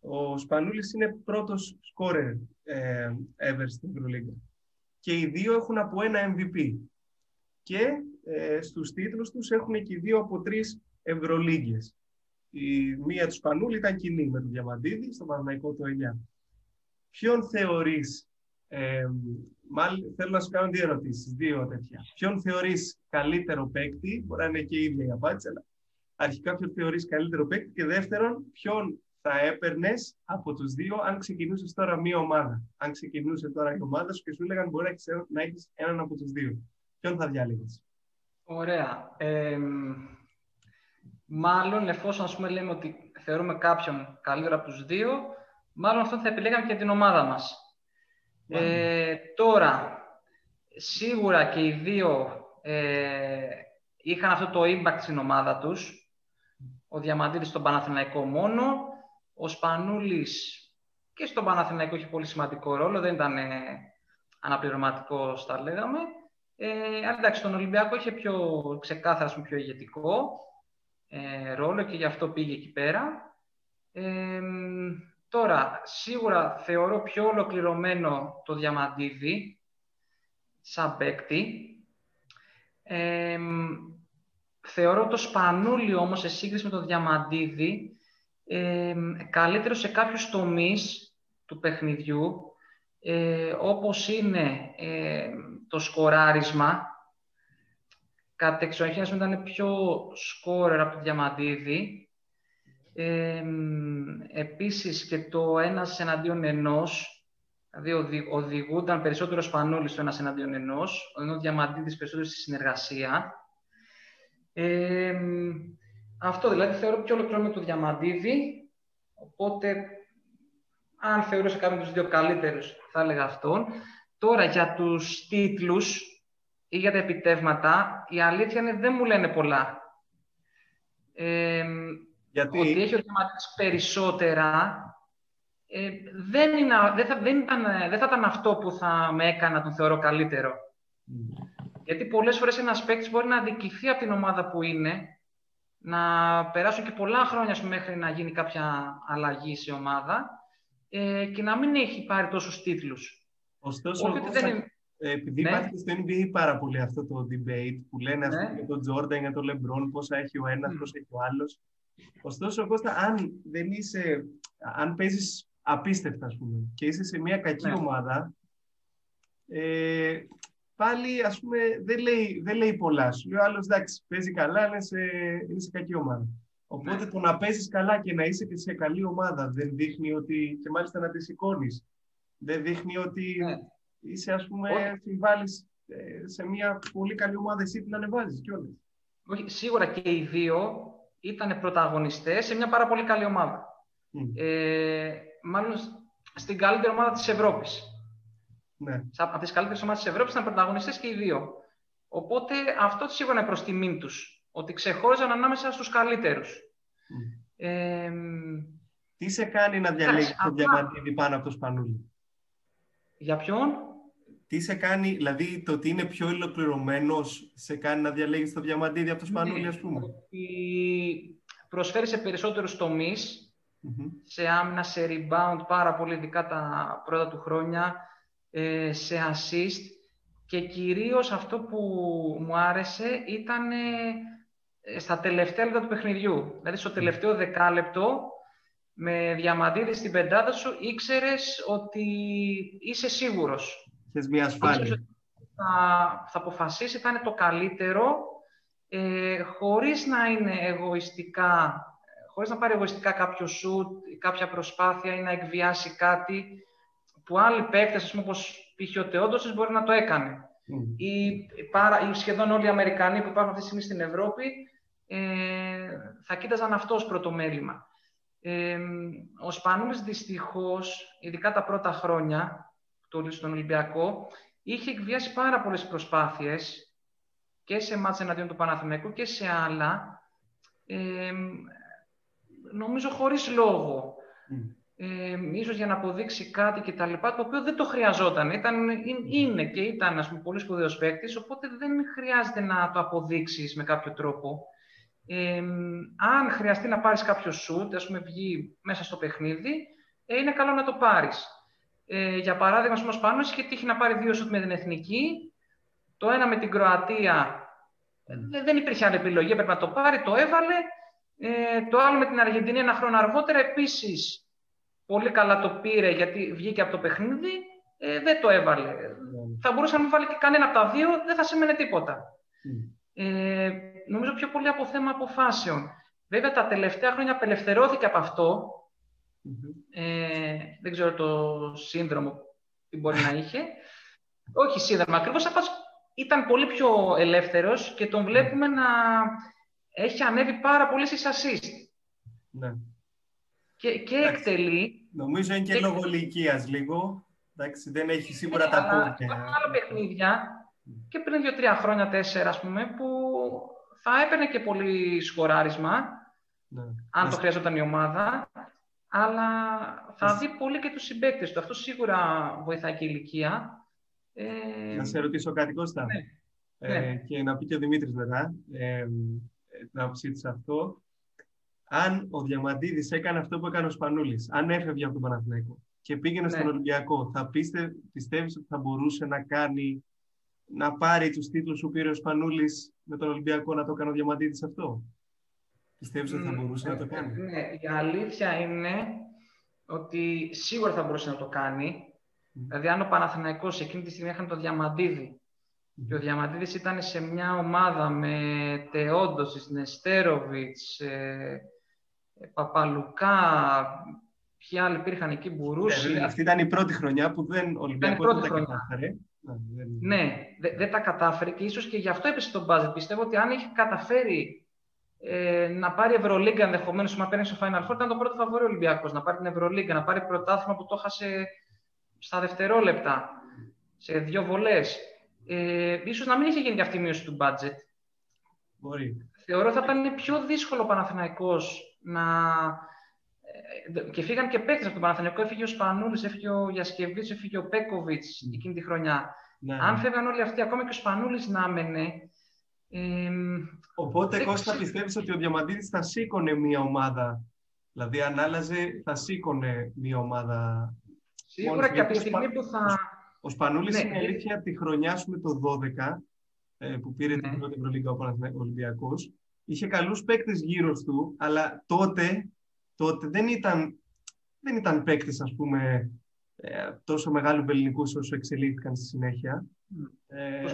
Ο Σπανούλης είναι πρώτος σκόρερ ε, ever στην Ευρωλίγκα. Και οι δύο έχουν από ένα MVP. Και ε, στους τίτλους τους έχουν και οι δύο από τρεις Ευρωλίγκες. Η μία του Σπανούλη ήταν κοινή με τον Διαμαντίδη στο Παναγικό το 9. Ποιον θεωρείς, ε, μάλλον θέλω να σου κάνω δύο ερωτήσεις, δύο τέτοια. Ποιον θεωρείς καλύτερο παίκτη, μπορεί να είναι και η ίδια η απάντηση, αλλά αρχικά ποιον θεωρείς καλύτερο παίκτη και δεύτερον, ποιον θα έπαιρνες από τους δύο αν ξεκινούσες τώρα μία ομάδα. Αν ξεκινούσε τώρα η ομάδα σου και σου έλεγαν μπορεί να έχεις έναν από τους δύο. Ποιον θα διάλεγες; Ωραία. Ε, μάλλον εφόσον ας πούμε λέμε ότι θεωρούμε κάποιον καλύτερο από τους δύο, μάλλον αυτό θα επιλέγαμε και την ομάδα μας. Ε, τώρα, σίγουρα και οι δύο ε, είχαν αυτό το impact στην ομάδα τους. Ο Διαμαντίδης στον Παναθηναϊκό μόνο, ο Σπανούλης και στον Παναθηναϊκό έχει πολύ σημαντικό ρόλο, δεν ήταν ε, αναπληρωματικό, τα λέγαμε. Ε, αλλά εντάξει, στον Ολυμπιακό είχε πιο ξεκάθαρα, πιο ηγετικό ε, ρόλο και γι' αυτό πήγε εκεί πέρα. Ε, Τώρα, σίγουρα θεωρώ πιο ολοκληρωμένο το Διαμαντίδη σαν παίκτη. θεωρώ το Σπανούλι όμως σε σύγκριση με το Διαμαντίδη ε, καλύτερο σε κάποιους τομείς του παιχνιδιού ε, όπως είναι το σκοράρισμα κατ' εξοχήν ήταν πιο σκόρερ από το Διαμαντίδη ε, επίσης και το ένας εναντίον ενός, δηλαδή οδηγούνταν περισσότερο Σπανούλης στο ένας εναντίον ενός, ενώ Διαμαντίδης περισσότερο στη συνεργασία. Αυτό δηλαδή θεωρώ πιο ολοκληρωμένο το Διαμαντίδη, οπότε αν θεωρούσα κάποιον τους δύο καλύτερους θα έλεγα αυτόν. Τώρα για τους τίτλους ή για τα επιτεύγματα, η αλήθεια είναι δεν μου λένε πολλά. Ε, γιατί... ότι έχει οργανωματίσει περισσότερα, ε, δεν, είναι, δεν, θα, δεν, ήταν, δεν θα ήταν αυτό που θα με έκανε να τον θεωρώ καλύτερο. Γιατί πολλές φορές ένας παίκτης μπορεί να αδικηθεί από την ομάδα που είναι, να περάσουν και πολλά χρόνια μέχρι να γίνει κάποια αλλαγή σε ομάδα ε, και να μην έχει πάρει τόσους τίτλους. Ωστόσο, δεν είναι... επειδή ναι. υπάρχει στο NBA πάρα πολύ αυτό το debate που λένε ναι. για τον Τζόρνταν, για τον Λεμπρόν, πόσα έχει ο ένας, mm. πόσα έχει ο άλλος. Ωστόσο, Κώστα, αν δεν είσαι, αν παίζεις απίστευτα, ας πούμε, και είσαι σε μια κακή ναι. ομάδα, ε, πάλι, ας πούμε, δεν λέει, δεν λέει πολλά. Σου λέει ο άλλος, εντάξει, παίζει καλά, είναι σε, είναι σε κακή ομάδα. Οπότε ναι. το να παίζεις καλά και να είσαι και σε καλή ομάδα δεν δείχνει ότι, και μάλιστα να τη σηκώνεις, δεν δείχνει ότι ναι. είσαι, ας πούμε, συμβάλλεις ε, σε μια πολύ καλή ομάδα εσύ την ανεβάζεις κιόλας. Όχι, σίγουρα και οι δύο ήταν πρωταγωνιστές σε μια πάρα πολύ καλή ομάδα. Ε, μάλλον στην καλύτερη ομάδα της Ευρώπης. Ναι. Από τις καλύτερες ομάδες της Ευρώπης ήταν πρωταγωνιστές και οι δύο. Οπότε αυτό σίγουρα είναι προς τιμήν τους. Ότι ξεχώριζαν ανάμεσα στους καλύτερους. Ε, Τι σε κάνει να διαλέγεις το διαμαντίδι πάνω από το σπανούλι; Για ποιον; Τι σε κάνει, δηλαδή το ότι είναι πιο ολοκληρωμένο, σε κάνει να διαλέγεις το διαμαντίδι από το σπανούλι, ας πούμε; Ότι προσφέρει σε περισσότερους τομείς, σε άμυνα, σε rebound, πάρα πολύ ειδικά τα πρώτα του χρόνια, ε, σε assist και κυρίως αυτό που μου άρεσε ήταν ε, στα τελευταία λεπτά του παιχνιδιού. Δηλαδή στο τελευταίο δεκάλεπτο, με διαμαντήρι στην πεντάδα σου, ήξερες ότι είσαι σίγουρος. Θες μια ασφάλεια. Θα, θα αποφασίσει, θα είναι το καλύτερο, ε, χωρίς να είναι εγωιστικά, χωρίς να πάρει εγωιστικά κάποιο σουτ, κάποια προσπάθεια ή να εκβιάσει κάτι που άλλοι παίκτες, ας πούμε, όπως π.χ. ο Τεόντος, μπορεί να το έκανε. Mm. Ή, πάρα, ή σχεδόν όλοι οι Αμερικανοί που υπάρχουν αυτή τη στιγμή στην Ευρώπη ε, θα κοίταζαν αυτό ως πρώτο μέλημα. Ε, ο Σπανούλης δυστυχώς, ειδικά τα πρώτα χρόνια του στον Ολυμπιακό, είχε εκβιάσει πάρα πολλές προσπάθειες και σε μάτς εναντίον του Παναθηναϊκού και σε άλλα, ε, νομίζω χωρίς λόγο. Mm ε, ίσως για να αποδείξει κάτι και τα λοιπά, το οποίο δεν το χρειαζόταν. Ήταν, είναι και ήταν ας πούμε, πολύ σπουδαίος παίκτης, οπότε δεν χρειάζεται να το αποδείξεις με κάποιο τρόπο. Ε, αν χρειαστεί να πάρεις κάποιο σουτ, ας πούμε βγει μέσα στο παιχνίδι, ε, είναι καλό να το πάρεις. Ε, για παράδειγμα, ο Σπάνος είχε τύχει να πάρει δύο σουτ με την Εθνική, το ένα με την Κροατία, ε, δεν υπήρχε άλλη επιλογή, έπρεπε να το πάρει, το έβαλε. Ε, το άλλο με την Αργεντινή ένα χρόνο αργότερα, επίσης πολύ καλά το πήρε γιατί βγήκε από το παιχνίδι, ε, δεν το έβαλε. Mm. Θα μπορούσε να μην βάλει και κανένα από τα δύο, δεν θα σημαίνει τίποτα. Mm. Ε, νομίζω πιο πολύ από θέμα αποφάσεων. Βέβαια, τα τελευταία χρόνια απελευθερώθηκε από αυτό. Mm-hmm. Ε, δεν ξέρω το σύνδρομο τι μπορεί να είχε. Όχι σύνδρομο, ακριβώς ήταν πολύ πιο ελεύθερος και τον βλέπουμε να έχει ανέβει πάρα πολύ στις assist. Ναι και, και εκτελεί. Νομίζω είναι και, και... λόγω ηλικίας λίγο. Εντάξει, δεν έχει σίγουρα ναι, τα πόδια. Υπάρχουν άλλα παιχνίδια και πριν δύο-τρία χρόνια, τέσσερα, ας πούμε, που θα έπαιρνε και πολύ σκοράρισμα, ναι. αν το χρειαζόταν η ομάδα, αλλά θα δει πολύ και τους συμπαίκτες του. Αυτό σίγουρα βοηθάει και η ηλικία. Ε... Να σε ρωτήσω κάτι, Κώστα. Ναι. Ε, ναι. Και να πει και ο Δημήτρης μετά, ε, την άποψή της αυτό αν ο Διαμαντίδης έκανε αυτό που έκανε ο Σπανούλης, αν έφευγε από τον Παναθηναϊκό και πήγαινε ναι. στον Ολυμπιακό, θα πίστε, πιστεύεις ότι θα μπορούσε να κάνει, να πάρει τους τίτλους που πήρε ο Σπανούλης με τον Ολυμπιακό να το κάνει ο Διαμαντίδης αυτό; Πιστεύεις ότι θα μπορούσε να το κάνει; Ναι, η αλήθεια είναι ότι σίγουρα θα μπορούσε να το κάνει. Mm. Δηλαδή, αν ο Παναθηναϊκός εκείνη τη στιγμή είχαν το Διαμαντίδη και ο Διαμαντίδης ήταν σε μια ομάδα με Τεόντος, Νεστέροβιτς, ε, Παπαλουκά, ποιοι άλλοι υπήρχαν εκεί, Μπουρούση. Ναι, αυτή ήταν η πρώτη χρονιά που δεν ο Ολυμπιακός δεν τα κατάφερε. Ναι, δεν, τα κατάφερε και ίσως και γι' αυτό έπεσε τον μπάζετ. Πιστεύω ότι αν είχε καταφέρει ε, να πάρει Ευρωλίγκα ενδεχομένως, να παίρνει στο Final Four, ήταν το πρώτο φαβόρι Ολυμπιακός. Να πάρει την Ευρωλίγκα, να πάρει πρωτάθλημα που το έχασε στα δευτερόλεπτα, σε δύο βολές. Ε, ίσως να μην είχε γίνει και αυτή η μείωση του budget. Μπορεί. Θεωρώ θα ήταν πιο δύσκολο ο Παναθηναϊκός να... Ε, και φύγαν και παίκτες από τον Παναθηναϊκό. Έφυγε ο Σπανούλης, έφυγε ο Γιασκεβίτς, έφυγε ο Πέκοβιτς mm. εκείνη τη χρονιά. Ναι, Αν ναι. φεύγαν όλοι αυτοί, ακόμα και ο Σπανούλης να έμενε, ε, Οπότε, Κώστα, πιστεύεις ότι ο Διαμαντίδης θα σήκωνε μια ομάδα; Δηλαδή, αν άλλαζε, θα σήκωνε μια ομάδα. Σίγουρα και από τη στιγμή που θα... Ο Σπανούλης ναι. είναι αλήθεια τη χρονιά σου με το 12, ε, που πήρε ναι. την πρώτη Ευρωλίγκα ο Ολυμπιακός, είχε καλούς παίκτες γύρω του, αλλά τότε, τότε δεν ήταν, δεν ήταν παίκτες, ας πούμε, ε, τόσο μεγάλου ελληνικού όσο εξελίχθηκαν στη συνέχεια. Ε,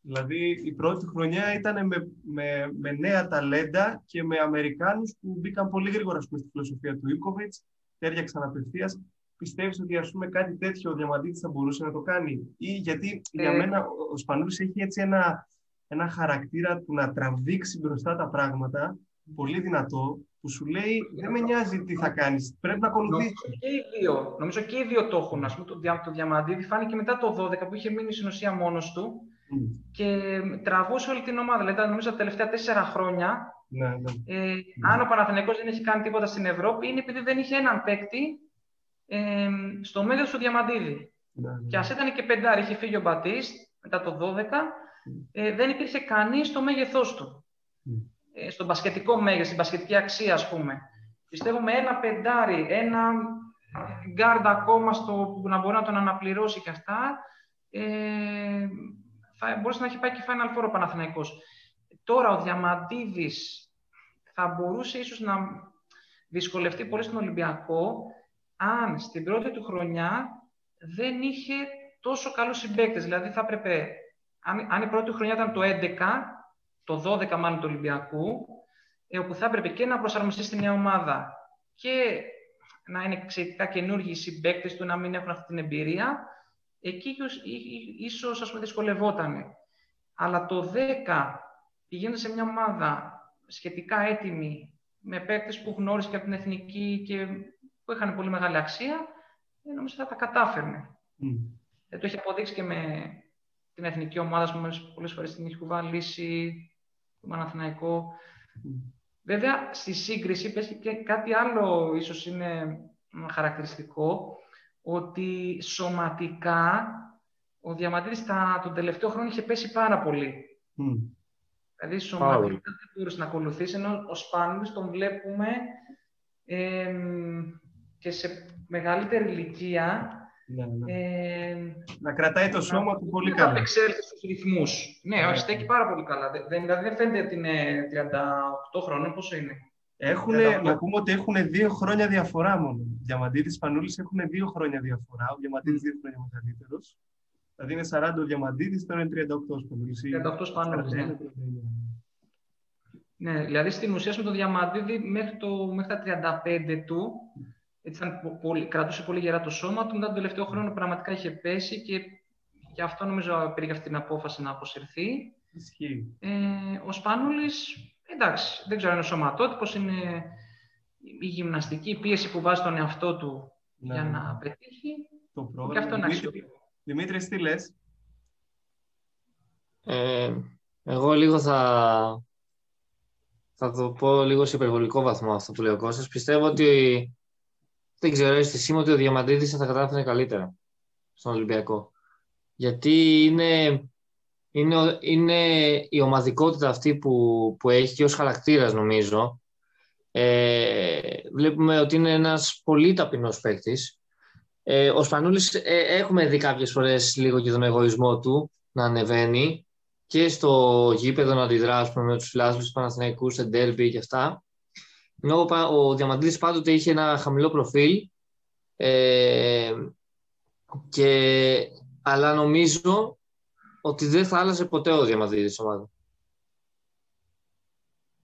δηλαδή, η πρώτη χρονιά ήταν με, με, με νέα ταλέντα και με Αμερικάνους που μπήκαν πολύ γρήγορα πούμε, στη φιλοσοφία του Ίκοβιτς, τέριαξαν απευθεία. Πιστεύεις ότι ας πούμε, κάτι τέτοιο ο Διαμαντήτης θα μπορούσε να το κάνει; Ή γιατί για ε, μένα ο Σπανούλης έχει έτσι ένα, ένα χαρακτήρα του να τραβήξει μπροστά τα πράγματα, πολύ δυνατό, που σου λέει δεν με νοιάζει τι θα κάνεις, πρέπει να ακολουθήσεις. Νομίζω και οι δύο, νομίζω και οι δύο το έχουν. Ας πούμε, το, το Διαμαντίδη φάνηκε μετά το 12 που είχε μείνει στην ουσία μόνος του mm. και τραβούσε όλη την ομάδα. Δηλαδή, νομίζω τα τελευταία τέσσερα χρόνια, ναι, ναι. Ε, αν ο Παναθηναϊκός δεν έχει κάνει τίποτα στην Ευρώπη, είναι επειδή δεν είχε έναν παίκτη ε, στο μέγεθος του Διαμαντίδη. Ναι, ναι. Και ας ήταν και πεντάρι, είχε φύγει ο Μπατίστ μετά το 12, ε, δεν υπήρχε κανείς στο μέγεθός του. Ε, στο μπασκετικό μέγεθος, στην μπασκετική αξία, ας πούμε. Πιστεύω με ένα πεντάρι, ένα γκαρντ ακόμα στο, που να μπορεί να τον αναπληρώσει και αυτά, ε, θα μπορούσε να έχει πάει και Final Four ο Παναθηναϊκός. τώρα ο Διαμαντίδης θα μπορούσε ίσως να δυσκολευτεί πολύ στον Ολυμπιακό αν στην πρώτη του χρονιά δεν είχε τόσο καλούς συμπαίκτες. Δηλαδή θα έπρεπε, αν, αν η πρώτη του χρονιά ήταν το 11, το 12 μάλλον του Ολυμπιακού, ε, όπου θα έπρεπε και να προσαρμοστεί στη νέα ομάδα και να είναι εξαιρετικά καινούργιοι οι συμπαίκτες του, να μην έχουν αυτή την εμπειρία, εκεί ίσως ας πούμε δυσκολευόταν. Αλλά το 10 πηγαίνοντας σε μια ομάδα σχετικά έτοιμη, με παίκτες που γνώρισε και από την εθνική και που είχαν πολύ μεγάλη αξία, ε, νομίζω θα τα κατάφερνε. Mm. Ε, το έχει αποδείξει και με την εθνική ομάδα, που πολλές φορές την έχει κουβάλει λύση, το Παναθηναϊκό. Mm. Βέβαια, στη σύγκριση πες και κάτι άλλο ίσως είναι χαρακτηριστικό, ότι σωματικά ο Διαμαντήρης τον τελευταίο χρόνο είχε πέσει πάρα πολύ. Mm. Δηλαδή, σωματικά δεν μπορούσε να ακολουθήσει, ενώ ο Σπάνιος τον βλέπουμε ε, και σε μεγαλύτερη ηλικία ναι, ναι. Ε, να κρατάει το σώμα του πολύ καλά. Να εξέλθει στους ρυθμούς. Ναι, ναι, στέκει πάρα πολύ καλά. Δεν, δηλαδή δεν φαίνεται ότι είναι 38 χρόνια, πόσο είναι. Έχουν, να πούμε ότι έχουν δύο χρόνια διαφορά μόνο. Διαμαντίδης Πανούλης έχουν δύο χρόνια διαφορά. Ο Διαμαντίδης δύο χρόνια μεγαλύτερος. Δηλαδή είναι 40 ο Διαμαντίδης, τώρα είναι 38 ο Πανούλης. 38 Πανούλης, ναι. Ναι, δηλαδή στην ουσία με το Διαμαντίδη μέχρι, το, μέχρι τα 35 του έτσι, πολύ, κρατούσε πολύ γερά το σώμα του. Μετά τον τελευταίο χρόνο πραγματικά είχε πέσει και γι' αυτό νομίζω πήρε αυτή την απόφαση να αποσυρθεί. Ισχύει. Ε, ο Σπάνουλης, εντάξει, δεν ξέρω αν είναι ο σωματότυπος, είναι η γυμναστική η πίεση που βάζει τον εαυτό του ναι. για να πετύχει. Το πρόβλημα. Και αυτό Δημήτρη, Δημήτρη, τι λες; Ε, εγώ λίγο θα, θα το πω λίγο σε υπερβολικό βαθμό αυτό που λέει ο Κώστας. Πιστεύω ότι δεν ξέρω, αίσθησή μου ότι ο Διαμαντίδης θα κατάφερε καλύτερα στον Ολυμπιακό. Γιατί είναι, είναι, είναι η ομαδικότητα αυτή που, που έχει και ως χαρακτήρας νομίζω. Ε, βλέπουμε ότι είναι ένας πολύ ταπεινός παίκτης. Ε, ο Σπανούλης ε, έχουμε δει κάποιες φορές λίγο και τον εγωισμό του να ανεβαίνει και στο γήπεδο να αντιδράσουμε με τους φιλάθλους τους Παναθηναϊκούς σε ντέρμπι και αυτά. Ενώ ο Διαμαντίδης πάντοτε είχε ένα χαμηλό προφίλ ε, και, αλλά νομίζω ότι δεν θα άλλαζε ποτέ ο Διαμαντίδης ομάδα.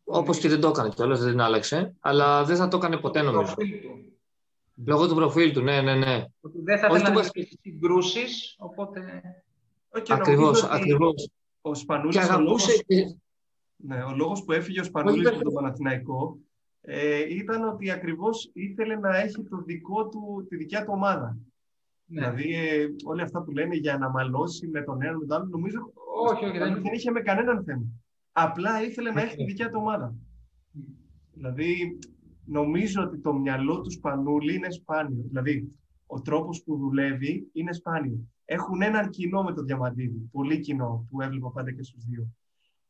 Όπως και δεν το έκανε κιόλας, δεν την άλλαξε, αλλά δεν θα το έκανε ποτέ νομίζω. Λόγω του προφίλ του, ναι, ναι, ναι. Ότι δεν θα ήθελα να συγκρούσεις, οπότε. Ακριβώς, ακριβώς. Ο Σπανούλης, ο λόγος, ναι, ο λόγος που έφυγε ο Σπανούλης από τον Παναθηναϊκό ε, ήταν ότι ακριβώς ήθελε να έχει το δικό του, τη δικιά του ομάδα. Ναι. Δηλαδή, ε, όλα αυτά που λένε για να μαλώσει με τον ένα με τον άλλο, νομίζω όχι, όχι, δεν... δεν είχε με κανέναν θέμα. Απλά ήθελε να έχει τη δικιά του ομάδα. Δηλαδή, νομίζω ότι το μυαλό τους Σπανούλη είναι σπάνιο. Δηλαδή, ο τρόπος που δουλεύει είναι σπάνιο. Έχουν έναν κοινό με τον Διαμαντίδη, πολύ κοινό, που έβλεπα πάντα και στους δύο.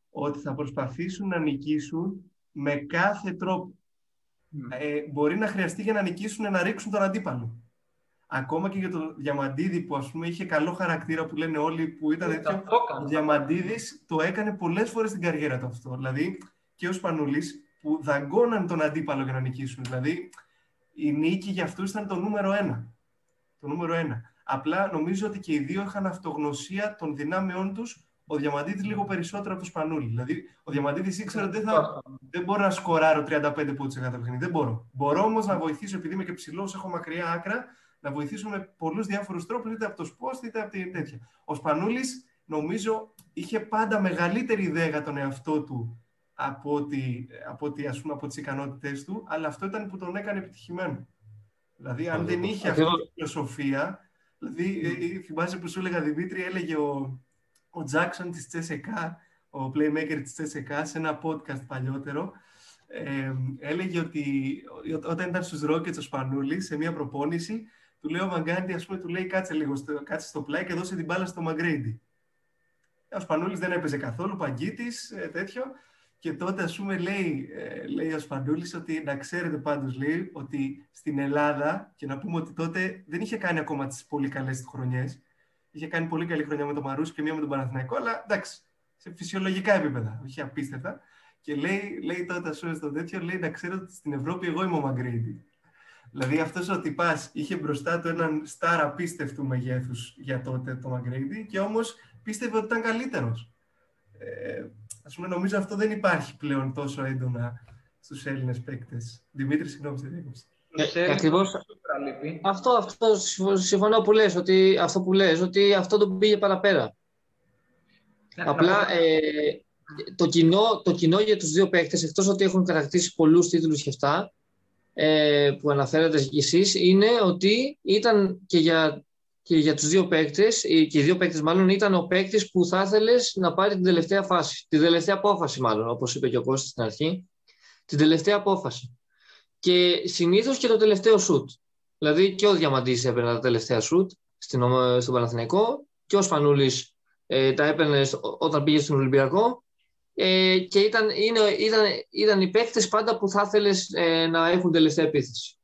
Ότι θα προσπαθήσουν να νικήσουν με κάθε τρόπο. Ε, μπορεί να χρειαστεί για να νικήσουν να ρίξουν τον αντίπαλο. Ακόμα και για τον Διαμαντίδη που ας πούμε είχε καλό χαρακτήρα που λένε όλοι που ήταν τέτοιο. Ο Διαμαντίδης το έκανε πολλές φορές στην καριέρα του αυτό. Δηλαδή και ο Σπανούλης που δαγκώναν τον αντίπαλο για να νικήσουν. Δηλαδή η νίκη για αυτούς ήταν το νούμερο ένα. Το νούμερο ένα. Απλά νομίζω ότι και οι δύο είχαν αυτογνωσία των δυνάμεών τους ο Διαμαντίδης λίγο περισσότερο από το Σπανούλη. Δηλαδή, ο Διαμαντίδης ήξερε ότι δεν, θα, δεν μπορώ να σκοράρω 35 πόντους σε κάθε παιχνίδι. Δεν μπορώ. Μπορώ όμως να βοηθήσω, επειδή είμαι και ψηλός, έχω μακριά άκρα, να βοηθήσω με πολλούς διάφορους τρόπους, είτε από το σπόστ είτε από την τέτοια. Ο Σπανούλης, νομίζω, είχε πάντα μεγαλύτερη ιδέα για τον εαυτό του από, ότι, από, ότι, ας πούμε, από τις ικανότητές του, αλλά αυτό ήταν που τον έκανε επιτυχημένο. Δηλαδή, αν δεν είχε αυτή τη φιλοσοφία, δηλαδή, ε, ε, θυμάσαι που σου έλεγα, Δημήτρη, έλεγε ο, ο Τζάξον της Τσέσεκα, ο playmaker της Τσέσεκα, σε ένα podcast παλιότερο, ε, έλεγε ότι όταν ήταν στους Rockets ο Σπανούλης, σε μια προπόνηση, του λέει ο Μαγκάντι, ας πούμε, του λέει κάτσε λίγο, κάτσε στο πλάι και δώσε την μπάλα στο Μαγκρέιντι. Ο Σπανούλης δεν έπαιζε καθόλου, παγκίτης, ε, τέτοιο. Και τότε, ας πούμε, λέει, ε, λέει ο Σπανούλης ότι να ξέρετε πάντως, λέει, ότι στην Ελλάδα, και να πούμε ότι τότε δεν είχε κάνει ακόμα τις πολύ καλές χρονιές, είχε κάνει πολύ καλή χρονιά με τον Μαρούσι και μία με τον Παναθηναϊκό, αλλά εντάξει, σε φυσιολογικά επίπεδα, όχι απίστευτα. Και λέει, λέει τότε σου στο τέτοιο, λέει να ξέρω ότι στην Ευρώπη εγώ είμαι ο Μαγκρέιντι. Δηλαδή αυτός ο τυπάς είχε μπροστά του έναν στάρ απίστευτου μεγέθους για τότε το Μαγκρέιντι και όμως πίστευε ότι ήταν καλύτερος. Ε, ας πούμε, νομίζω αυτό δεν υπάρχει πλέον τόσο έντονα στους Έλληνες παίκτες. Δημήτρη, συγγνώμη, σε διέκοψη. Ε, ακριβώς. Αυτό, αυτό συμφωνώ που λες, ότι, αυτό που λες, ότι αυτό το πήγε παραπέρα. Απλά ε, το, κοινό, το κοινό για τους δύο παίκτες, εκτός ότι έχουν κατακτήσει πολλούς τίτλους και αυτά, ε, που αναφέρατε κι εσείς, είναι ότι ήταν και για και για τους δύο παίκτες, και οι δύο παίκτες μάλλον ήταν ο παίκτης που θα ήθελες να πάρει την τελευταία φάση, την τελευταία απόφαση μάλλον, όπως είπε και ο Κώστας στην αρχή, την τελευταία απόφαση. Και συνήθως και το τελευταίο σουτ. Δηλαδή και ο Διαμαντής έπαιρνε τα τελευταία σουτ στον Παναθηναϊκό και ο Σπανούλης ε, τα έπαιρνε όταν πήγε στον Ολυμπιακό ε, και ήταν, είναι, ήταν, ήταν οι παίκτες πάντα που θα ήθελε ε, να έχουν τελευταία επίθεση.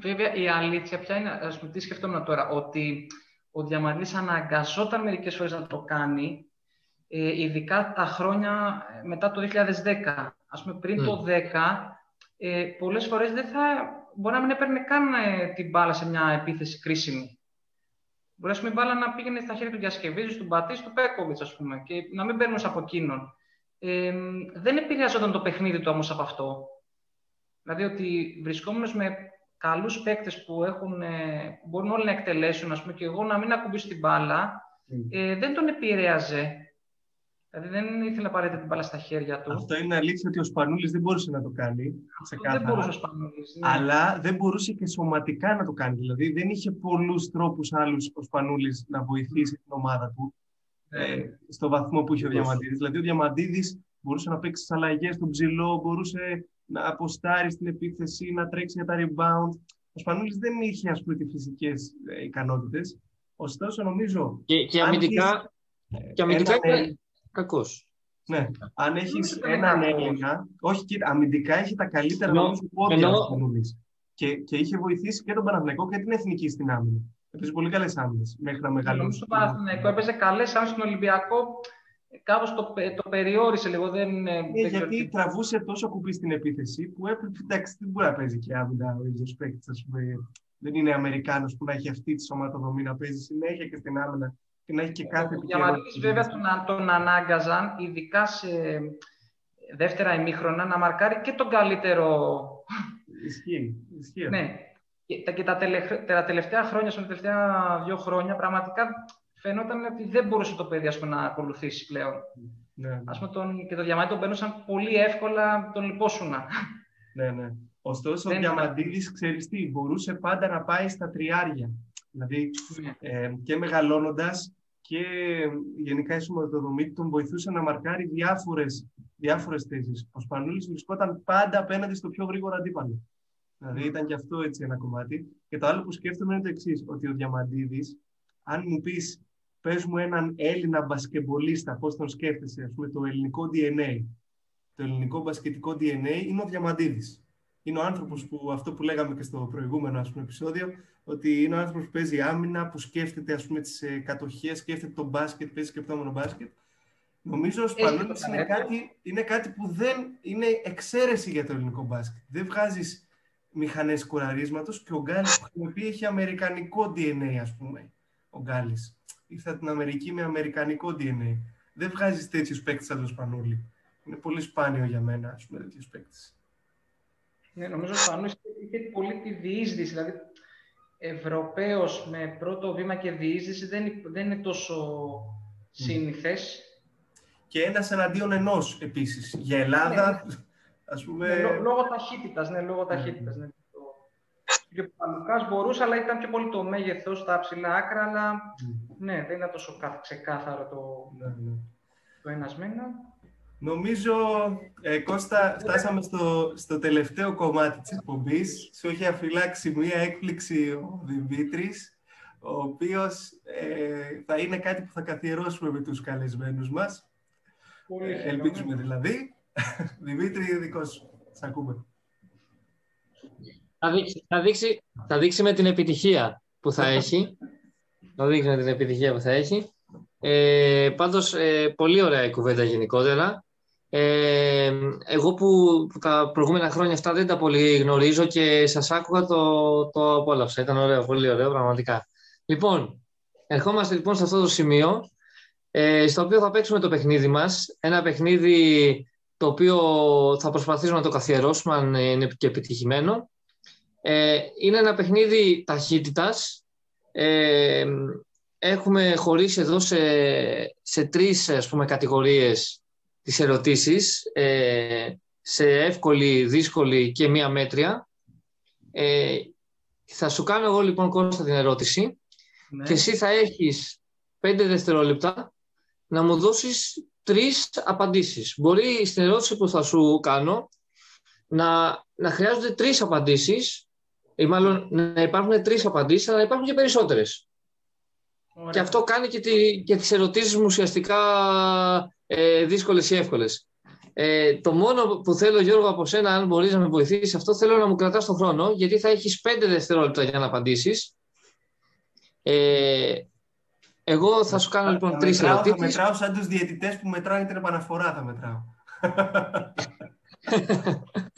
Βέβαια, η αλήθεια πια είναι, ας πούμε, τι σκεφτόμουν τώρα, ότι ο Διαμαντής αναγκαζόταν μερικές φορές να το κάνει, ε, ειδικά τα χρόνια μετά το 2010. Ας πούμε, πριν το 2010, ε, πολλές φορές δεν θα, μπορεί να μην έπαιρνε καν ε, την μπάλα σε μια επίθεση κρίσιμη. Μπορεί πούμε, η μπάλα να πήγαινε στα χέρια του Διασκευίδη, του Μπατή, του Πέκοβιτς, ας πούμε, και να μην παίρνουν από εκείνον. Ε, δεν επηρεαζόταν το παιχνίδι του όμως από αυτό. Δηλαδή ότι βρισκόμενος με καλούς παίκτες που, έχουν, ε, μπορούν όλοι να εκτελέσουν, ας πούμε, και εγώ να μην ακουμπήσω την μπάλα, ε, δεν τον επηρέαζε. Δηλαδή δεν ήθελε να πάρετε την μπάλα στα χέρια του. Αυτό είναι αλήθεια ότι ο Σπανούλης δεν μπορούσε να το κάνει. δεν μπορούσε ο Σπανούλης. Ναι. Αλλά δεν μπορούσε και σωματικά να το κάνει. Δηλαδή δεν είχε πολλούς τρόπους άλλους ο Σπανούλης να βοηθήσει την ομάδα του ναι. ε, στο βαθμό που είχε ο Διαμαντίδης. Δηλαδή ο Διαμαντίδης μπορούσε να παίξει τις αλλαγές στον ψηλό, μπορούσε να αποστάρει στην επίθεση, να τρέξει για τα rebound. Ο Σπανούλης δεν είχε ας πούμε φυσικές ε, ικανότητες. Ωστόσο νομίζω... Και, και αμυντικά, ε, και αμυντικά ήταν κακός. Ναι, αν έχεις έναν Έλληνα, όχι κύριε, αμυντικά έχει τα καλύτερα νομίζω πόδια ο Σπανούλης. Και, και είχε βοηθήσει και τον Παναθηναϊκό και την εθνική στην άμυνα. Έπαιζε πολύ καλές άμυνες μέχρι να μεγαλώσει. Νομίζω ότι Παναθηναϊκό έπαιζε καλές άμυνες στον Ολυμπιακό κάπως το, το περιόρισε λίγο. Δεν, ε, δεν γιατί τι... τραβούσε τόσο κουμπί στην επίθεση που έπρεπε, εντάξει, δεν μπορεί να παίζει και άμυνα ο ίδιος παίκτης, ας πούμε. Δεν είναι Αμερικάνος που να έχει αυτή τη σωματοδομή να παίζει συνέχεια και στην άμυνα και να έχει και κάθε επικαιρότητα. Για βέβαια τον, τον ανάγκαζαν, ειδικά σε δεύτερα ημίχρονα, να μαρκάρει και τον καλύτερο. Ισχύει. Ισχύει. Ναι. Και, και τα, τα τελευταία χρόνια, στα τελευταία δύο χρόνια, πραγματικά φαινόταν ότι δεν μπορούσε το παιδί πούμε, να ακολουθήσει πλέον. Ναι, ναι. Ας πούμε, τον, και το διαμάντι τον παίρνουσαν πολύ εύκολα, τον λιπόσουνα. Ναι, ναι. Ωστόσο, ο Διαμαντίδης, ξέρεις τι, μπορούσε πάντα να πάει στα τριάρια. Δηλαδή, ναι. ε, και μεγαλώνοντας και γενικά η σωματοδομή τον βοηθούσε να μαρκάρει διάφορες, διάφορες θέσεις. Ο Σπανούλης βρισκόταν πάντα απέναντι στο πιο γρήγορο αντίπαλο. Δηλαδή ήταν και αυτό έτσι ένα κομμάτι. Και το άλλο που σκέφτομαι είναι το εξής, ότι ο Διαμαντίδης, αν μου πεις πες μου έναν Έλληνα μπασκεμπολίστα, πώς τον σκέφτεσαι, ας πούμε, το ελληνικό DNA. Το ελληνικό μπασκετικό DNA είναι ο Διαμαντίδης. Είναι ο άνθρωπος που, αυτό που λέγαμε και στο προηγούμενο ας πούμε, επεισόδιο, ότι είναι ο άνθρωπος που παίζει άμυνα, που σκέφτεται ας πούμε, τις ε, κατοχές, σκέφτεται τον μπάσκετ, παίζει σκεπτόμενο μπάσκετ. Νομίζω ο Σπανούλης είναι κάτι, είναι κάτι που δεν είναι εξαίρεση για το ελληνικό μπάσκετ. Δεν βγάζεις μηχανές κουραρίσματος και ο Γκάλης που έχει αμερικανικό DNA, ας πούμε, ο Γκάλης ήρθα την Αμερική με αμερικανικό DNA. Δεν βγάζεις τέτοιους παίκτες σαν τον Σπανούλη. Είναι πολύ σπάνιο για μένα, ας πούμε, τέτοιους παίκτες. Ναι, νομίζω ο Σπανούλη είχε πολύ τη διείσδυση. Δηλαδή, Ευρωπαίος με πρώτο βήμα και διείσδυση δεν, δεν είναι τόσο σύνηθες. Και ένα εναντίον ενός επίσης. Για Ελλάδα, ναι, ας πούμε. Ναι, λόγω ταχύτητας, ναι, λόγω ταχύτητας. Ναι. Και ο Παλουκάς μπορούσε, αλλά ήταν πιο πολύ το μέγεθος, τα ψηλά άκρα, αλλά ναι, δεν ήταν τόσο ξεκάθαρο το, ναι, ναι. το ένας Νομίζω, ε, Κώστα, φτάσαμε στο, στο τελευταίο κομμάτι της εκπομπής. Σου έχει αφυλάξει μία έκπληξη ο Δημήτρης, ο οποίος ε, θα είναι κάτι που θα καθιερώσουμε με τους καλεσμένους μας. Πολύ ε, ελπίζουμε δηλαδή. Δημήτρη, δικός σου. Σ' ακούμε. Θα δείξει, θα, δείξει, θα δείξει με την επιτυχία που θα έχει. Θα δείξει με την επιτυχία που θα έχει. Ε, πάντως, ε, πολύ ωραία η κουβέντα γενικότερα. Ε, εγώ που, τα προηγούμενα χρόνια αυτά δεν τα πολύ γνωρίζω και σας άκουγα το, το απόλαυσα. Ήταν ωραίο, πολύ ωραίο πραγματικά. Λοιπόν, ερχόμαστε λοιπόν σε αυτό το σημείο ε, στο οποίο θα παίξουμε το παιχνίδι μας. Ένα παιχνίδι το οποίο θα προσπαθήσουμε να το καθιερώσουμε αν είναι και επιτυχημένο. Ε, είναι ένα παιχνίδι ταχύτητας. Ε, έχουμε χωρίσει εδώ σε, σε τρεις ας πούμε, κατηγορίες τις ερωτήσεις, ε, σε εύκολη, δύσκολη και μία μέτρια. Ε, θα σου κάνω εγώ λοιπόν Κώστα την ερώτηση ναι. και εσύ θα έχεις πέντε δευτερόλεπτα να μου δώσεις τρεις απαντήσεις. Μπορεί στην ερώτηση που θα σου κάνω να, να χρειάζονται τρεις απαντήσεις ή μάλλον να υπάρχουν τρεις απαντήσεις, αλλά να υπάρχουν και περισσότερες. Και αυτό κάνει και, τη, και τις ερωτήσεις μου ουσιαστικά ε, δύσκολες ή εύκολες. Ε, το μόνο που θέλω, Γιώργο, από σένα, αν μπορείς να με βοηθήσεις αυτό, θέλω να μου κρατάς τον χρόνο, γιατί θα έχεις πέντε δευτερόλεπτα για να απαντήσεις. Ε, εγώ θα σου κάνω λοιπόν τρεις ερωτήσει. Θα μετράω σαν τους διαιτητές που μετράνε την επαναφορά, θα μετράω.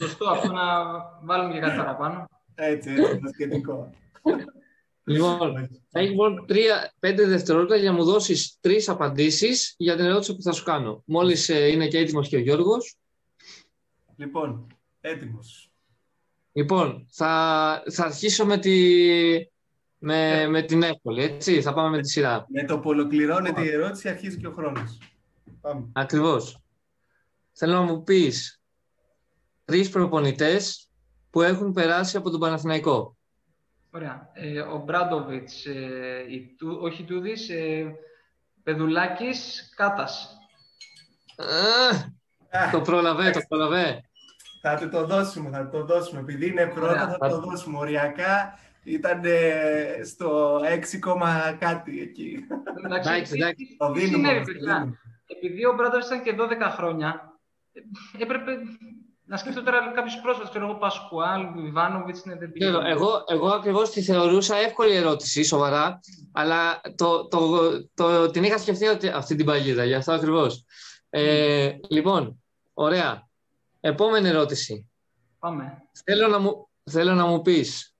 Σωστό αυτό να βάλουμε και κάτι παραπάνω. Έτσι, έτσι, είναι σχετικό. Λοιπόν, θα έχει λοιπόν τρία, πέντε δευτερόλεπτα για να μου δώσεις τρεις απαντήσεις για την ερώτηση που θα σου κάνω. Μόλις ε, είναι και έτοιμος και ο Γιώργος. Λοιπόν, έτοιμος. Λοιπόν, θα, θα αρχίσω με, τη, με, με την εύκολη, έτσι. Θα πάμε με τη σειρά. Με το που ολοκληρώνεται η ερώτηση αρχίζει και ο χρόνος. Ακριβώς. Θέλω να μου πεις τρεις προπονητές που έχουν περάσει από τον Παναθηναϊκό. Ωραία. Ε, ο Μπράντοβιτς, ε, του, όχι Τούδης, ε, Πεδουλάκης, Κάτας. το πρόλαβε, το πρόλαβε. Θα το δώσουμε, θα το δώσουμε. Επειδή είναι πρώτα, θα, το δώσουμε. Οριακά ήταν στο 6, κάτι εκεί. Εντάξει, εντάξει. Το δίνουμε. Επειδή ο Μπράντοβιτς ήταν και 12 χρόνια, έπρεπε να σκεφτώ τώρα κάποιους πρόσφατους, ξέρω εγώ, Πασκουάλ, Ιβάνοβιτς, είναι δεν πήγε. Εγώ, εγώ ακριβώς τη θεωρούσα εύκολη ερώτηση, σοβαρά, αλλά το, το, το, την είχα σκεφτεί αυτή την παγίδα, γι' αυτό ακριβώς. Ε, λοιπόν, ωραία. Επόμενη ερώτηση. Πάμε. Θέλω να μου, θέλω να μου πεις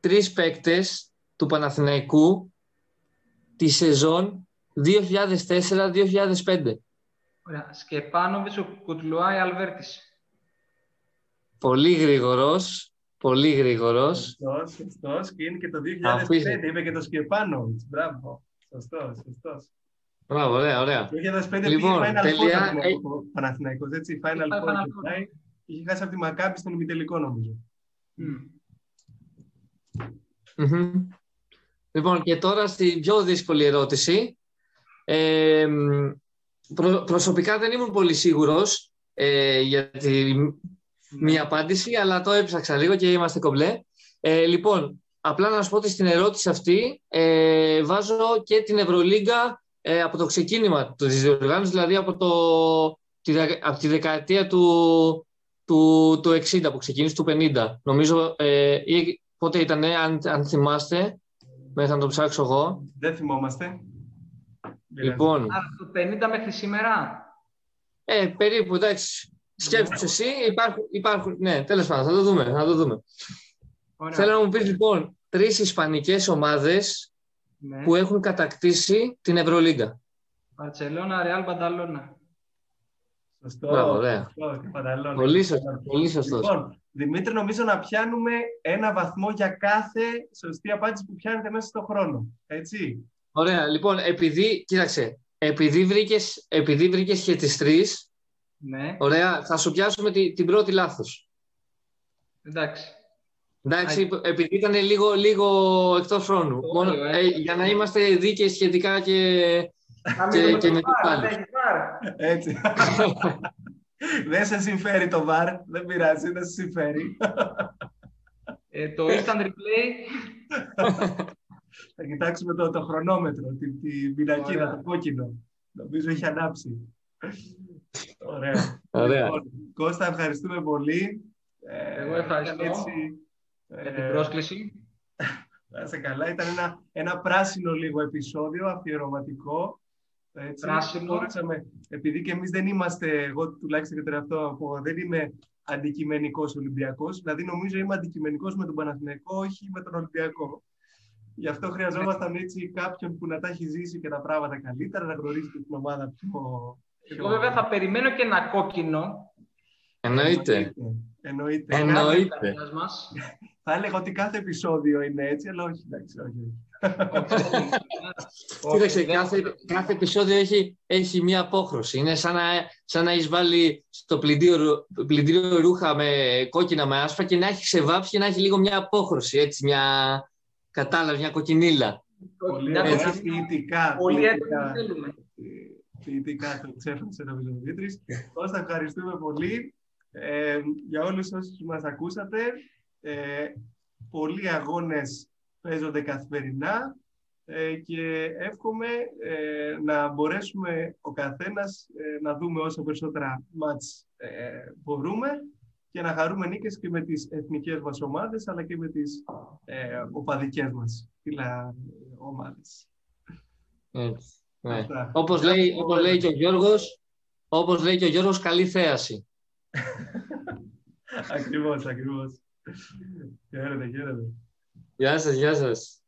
τρεις παίκτες του Παναθηναϊκού τη σεζόν 2004-2005. Ωραία. Σκεπάνοβιτς, ο Κουτλουάη, Αλβέρτης. Πολύ γρήγορος. Πολύ γρήγορος. Σωστός, σωστός. Και είναι και το 2005. Είπε και το Σκεπάνοβιτς. Μπράβο. Σωστός, σωστός. Μπράβο, ωραία, ωραία. Το 2005 λοιπόν, πήγε Final τελεία... Four ε... ο Παναθηναϊκός, έτσι. Final Four και Είχε χάσει από τη Μακάπη στον ημιτελικό, νομίζω. Λοιπόν, και τώρα στη πιο δύσκολη ερώτηση. Ε, προσωπικά δεν ήμουν πολύ σίγουρος ε, για τη μία απάντηση, αλλά το έψαξα λίγο και είμαστε κομπλέ. Ε, λοιπόν, απλά να σου πω ότι στην ερώτηση αυτή ε, βάζω και την Ευρωλίγκα ε, από το ξεκίνημα της διοργάνωσης, δηλαδή από, το, τη, από τη δεκαετία του, του, του 60 που ξεκίνησε, του 50. Νομίζω, ε, ή, πότε ήταν, αν, αν θυμάστε, μέχρι να το ψάξω εγώ. Δεν θυμόμαστε. Λοιπόν. Άρα το 50 μέχρι σήμερα; Ε, περίπου, εντάξει. Σκέφτεσαι εσύ, υπάρχουν, υπάρχουν, ναι, τέλος πάντων, θα το δούμε, θα το δούμε. Θέλω να μου πεις λοιπόν τρεις ισπανικές ομάδες ναι. που έχουν κατακτήσει την Ευρωλίγκα. Βαρτσελώνα, Ρεάλ, Πανταλώνα. Σωστό. Μπράβο, ωραία. Πολύ σωστό. Πολύ σωστός. Λοιπόν, Δημήτρη, νομίζω να πιάνουμε ένα βαθμό για κάθε σωστή απάντηση που πιάνετε μέσα στον χρόνο. Έτσι. Ωραία. Λοιπόν, επειδή, κοίταξε, επειδή βρήκες, επειδή βρήκες και τις τρεις, ναι. ωραία, θα σου πιάσουμε την, την πρώτη λάθος. Εντάξει. Εντάξει, επειδή ήταν λίγο, λίγο εκτός χρόνου. Μόνο, ε, για να είμαστε δίκαιοι σχετικά και, και, και με Έτσι. δεν σε συμφέρει το βαρ, δεν πειράζει, δεν σε συμφέρει. Ε, το instant replay θα κοιτάξουμε το, το χρονόμετρο, την, την πινακίδα, το κόκκινο. Νομίζω έχει ανάψει. Ωραία. Ωραία. Λοιπόν, Κώστα, ευχαριστούμε πολύ. Εγώ ευχαριστώ έτσι, για την πρόσκληση. Να σε καλά. Ήταν ένα, ένα πράσινο λίγο επεισόδιο, αφιερωματικό. Έτσι, Πράσινο. Μπορούσαμε, επειδή και εμείς δεν είμαστε, εγώ τουλάχιστον και τώρα αυτό δεν είμαι αντικειμενικός Ολυμπιακός, δηλαδή νομίζω είμαι αντικειμενικός με τον Παναθηναϊκό, όχι με τον Ολυμπιακό. Γι' αυτό χρειαζόμασταν έτσι κάποιον που να τα έχει ζήσει και τα πράγματα καλύτερα, να γνωρίζει την ομάδα πιο. Εγώ βέβαια θα περιμένω και ένα κόκκινο. Εννοείται. Εννοείται. Εννοείται. Μας. Θα έλεγα ότι κάθε επεισόδιο είναι έτσι, αλλά όχι, εντάξει, όχι. Κοίταξε, κάθε, κάθε επεισόδιο έχει, έχει μία απόχρωση. Είναι σαν να, σαν να έχεις βάλει στο πλυντήριο, πλυντήριο ρούχα με κόκκινα με άσπρα και να έχεις ξεβάψει και να έχει λίγο μια απόχρωση. Έτσι, μια κατάλαβη, μια κοκκινίλα. Πολύ Μια ωραία, κοκκινή- ποιητικά. Πολύ ποιητικά. έτοιμο θέλουμε. ποιητικά το ξέφρασε νομίζω ο Δημήτρης. Κώστα, ευχαριστούμε πολύ ε, για όλους όσους μας ακούσατε. Ε, πολλοί αγώνες παίζονται καθημερινά ε, και εύχομαι ε, να μπορέσουμε ο καθένας ε, να δούμε όσο περισσότερα μάτς ε, μπορούμε και να χαρούμε νίκες και με τις εθνικές μας ομάδες, αλλά και με τις ε, οπαδικές μας φιλα, ε, ομάδες. Ναι. Όπως, λέει, όπως λέει και ο Γιώργος, όπως λέει και ο Γιώργος, καλή θέαση. ακριβώς, ακριβώς. χαίρετε, χαίρετε. Γεια σας, γεια σας.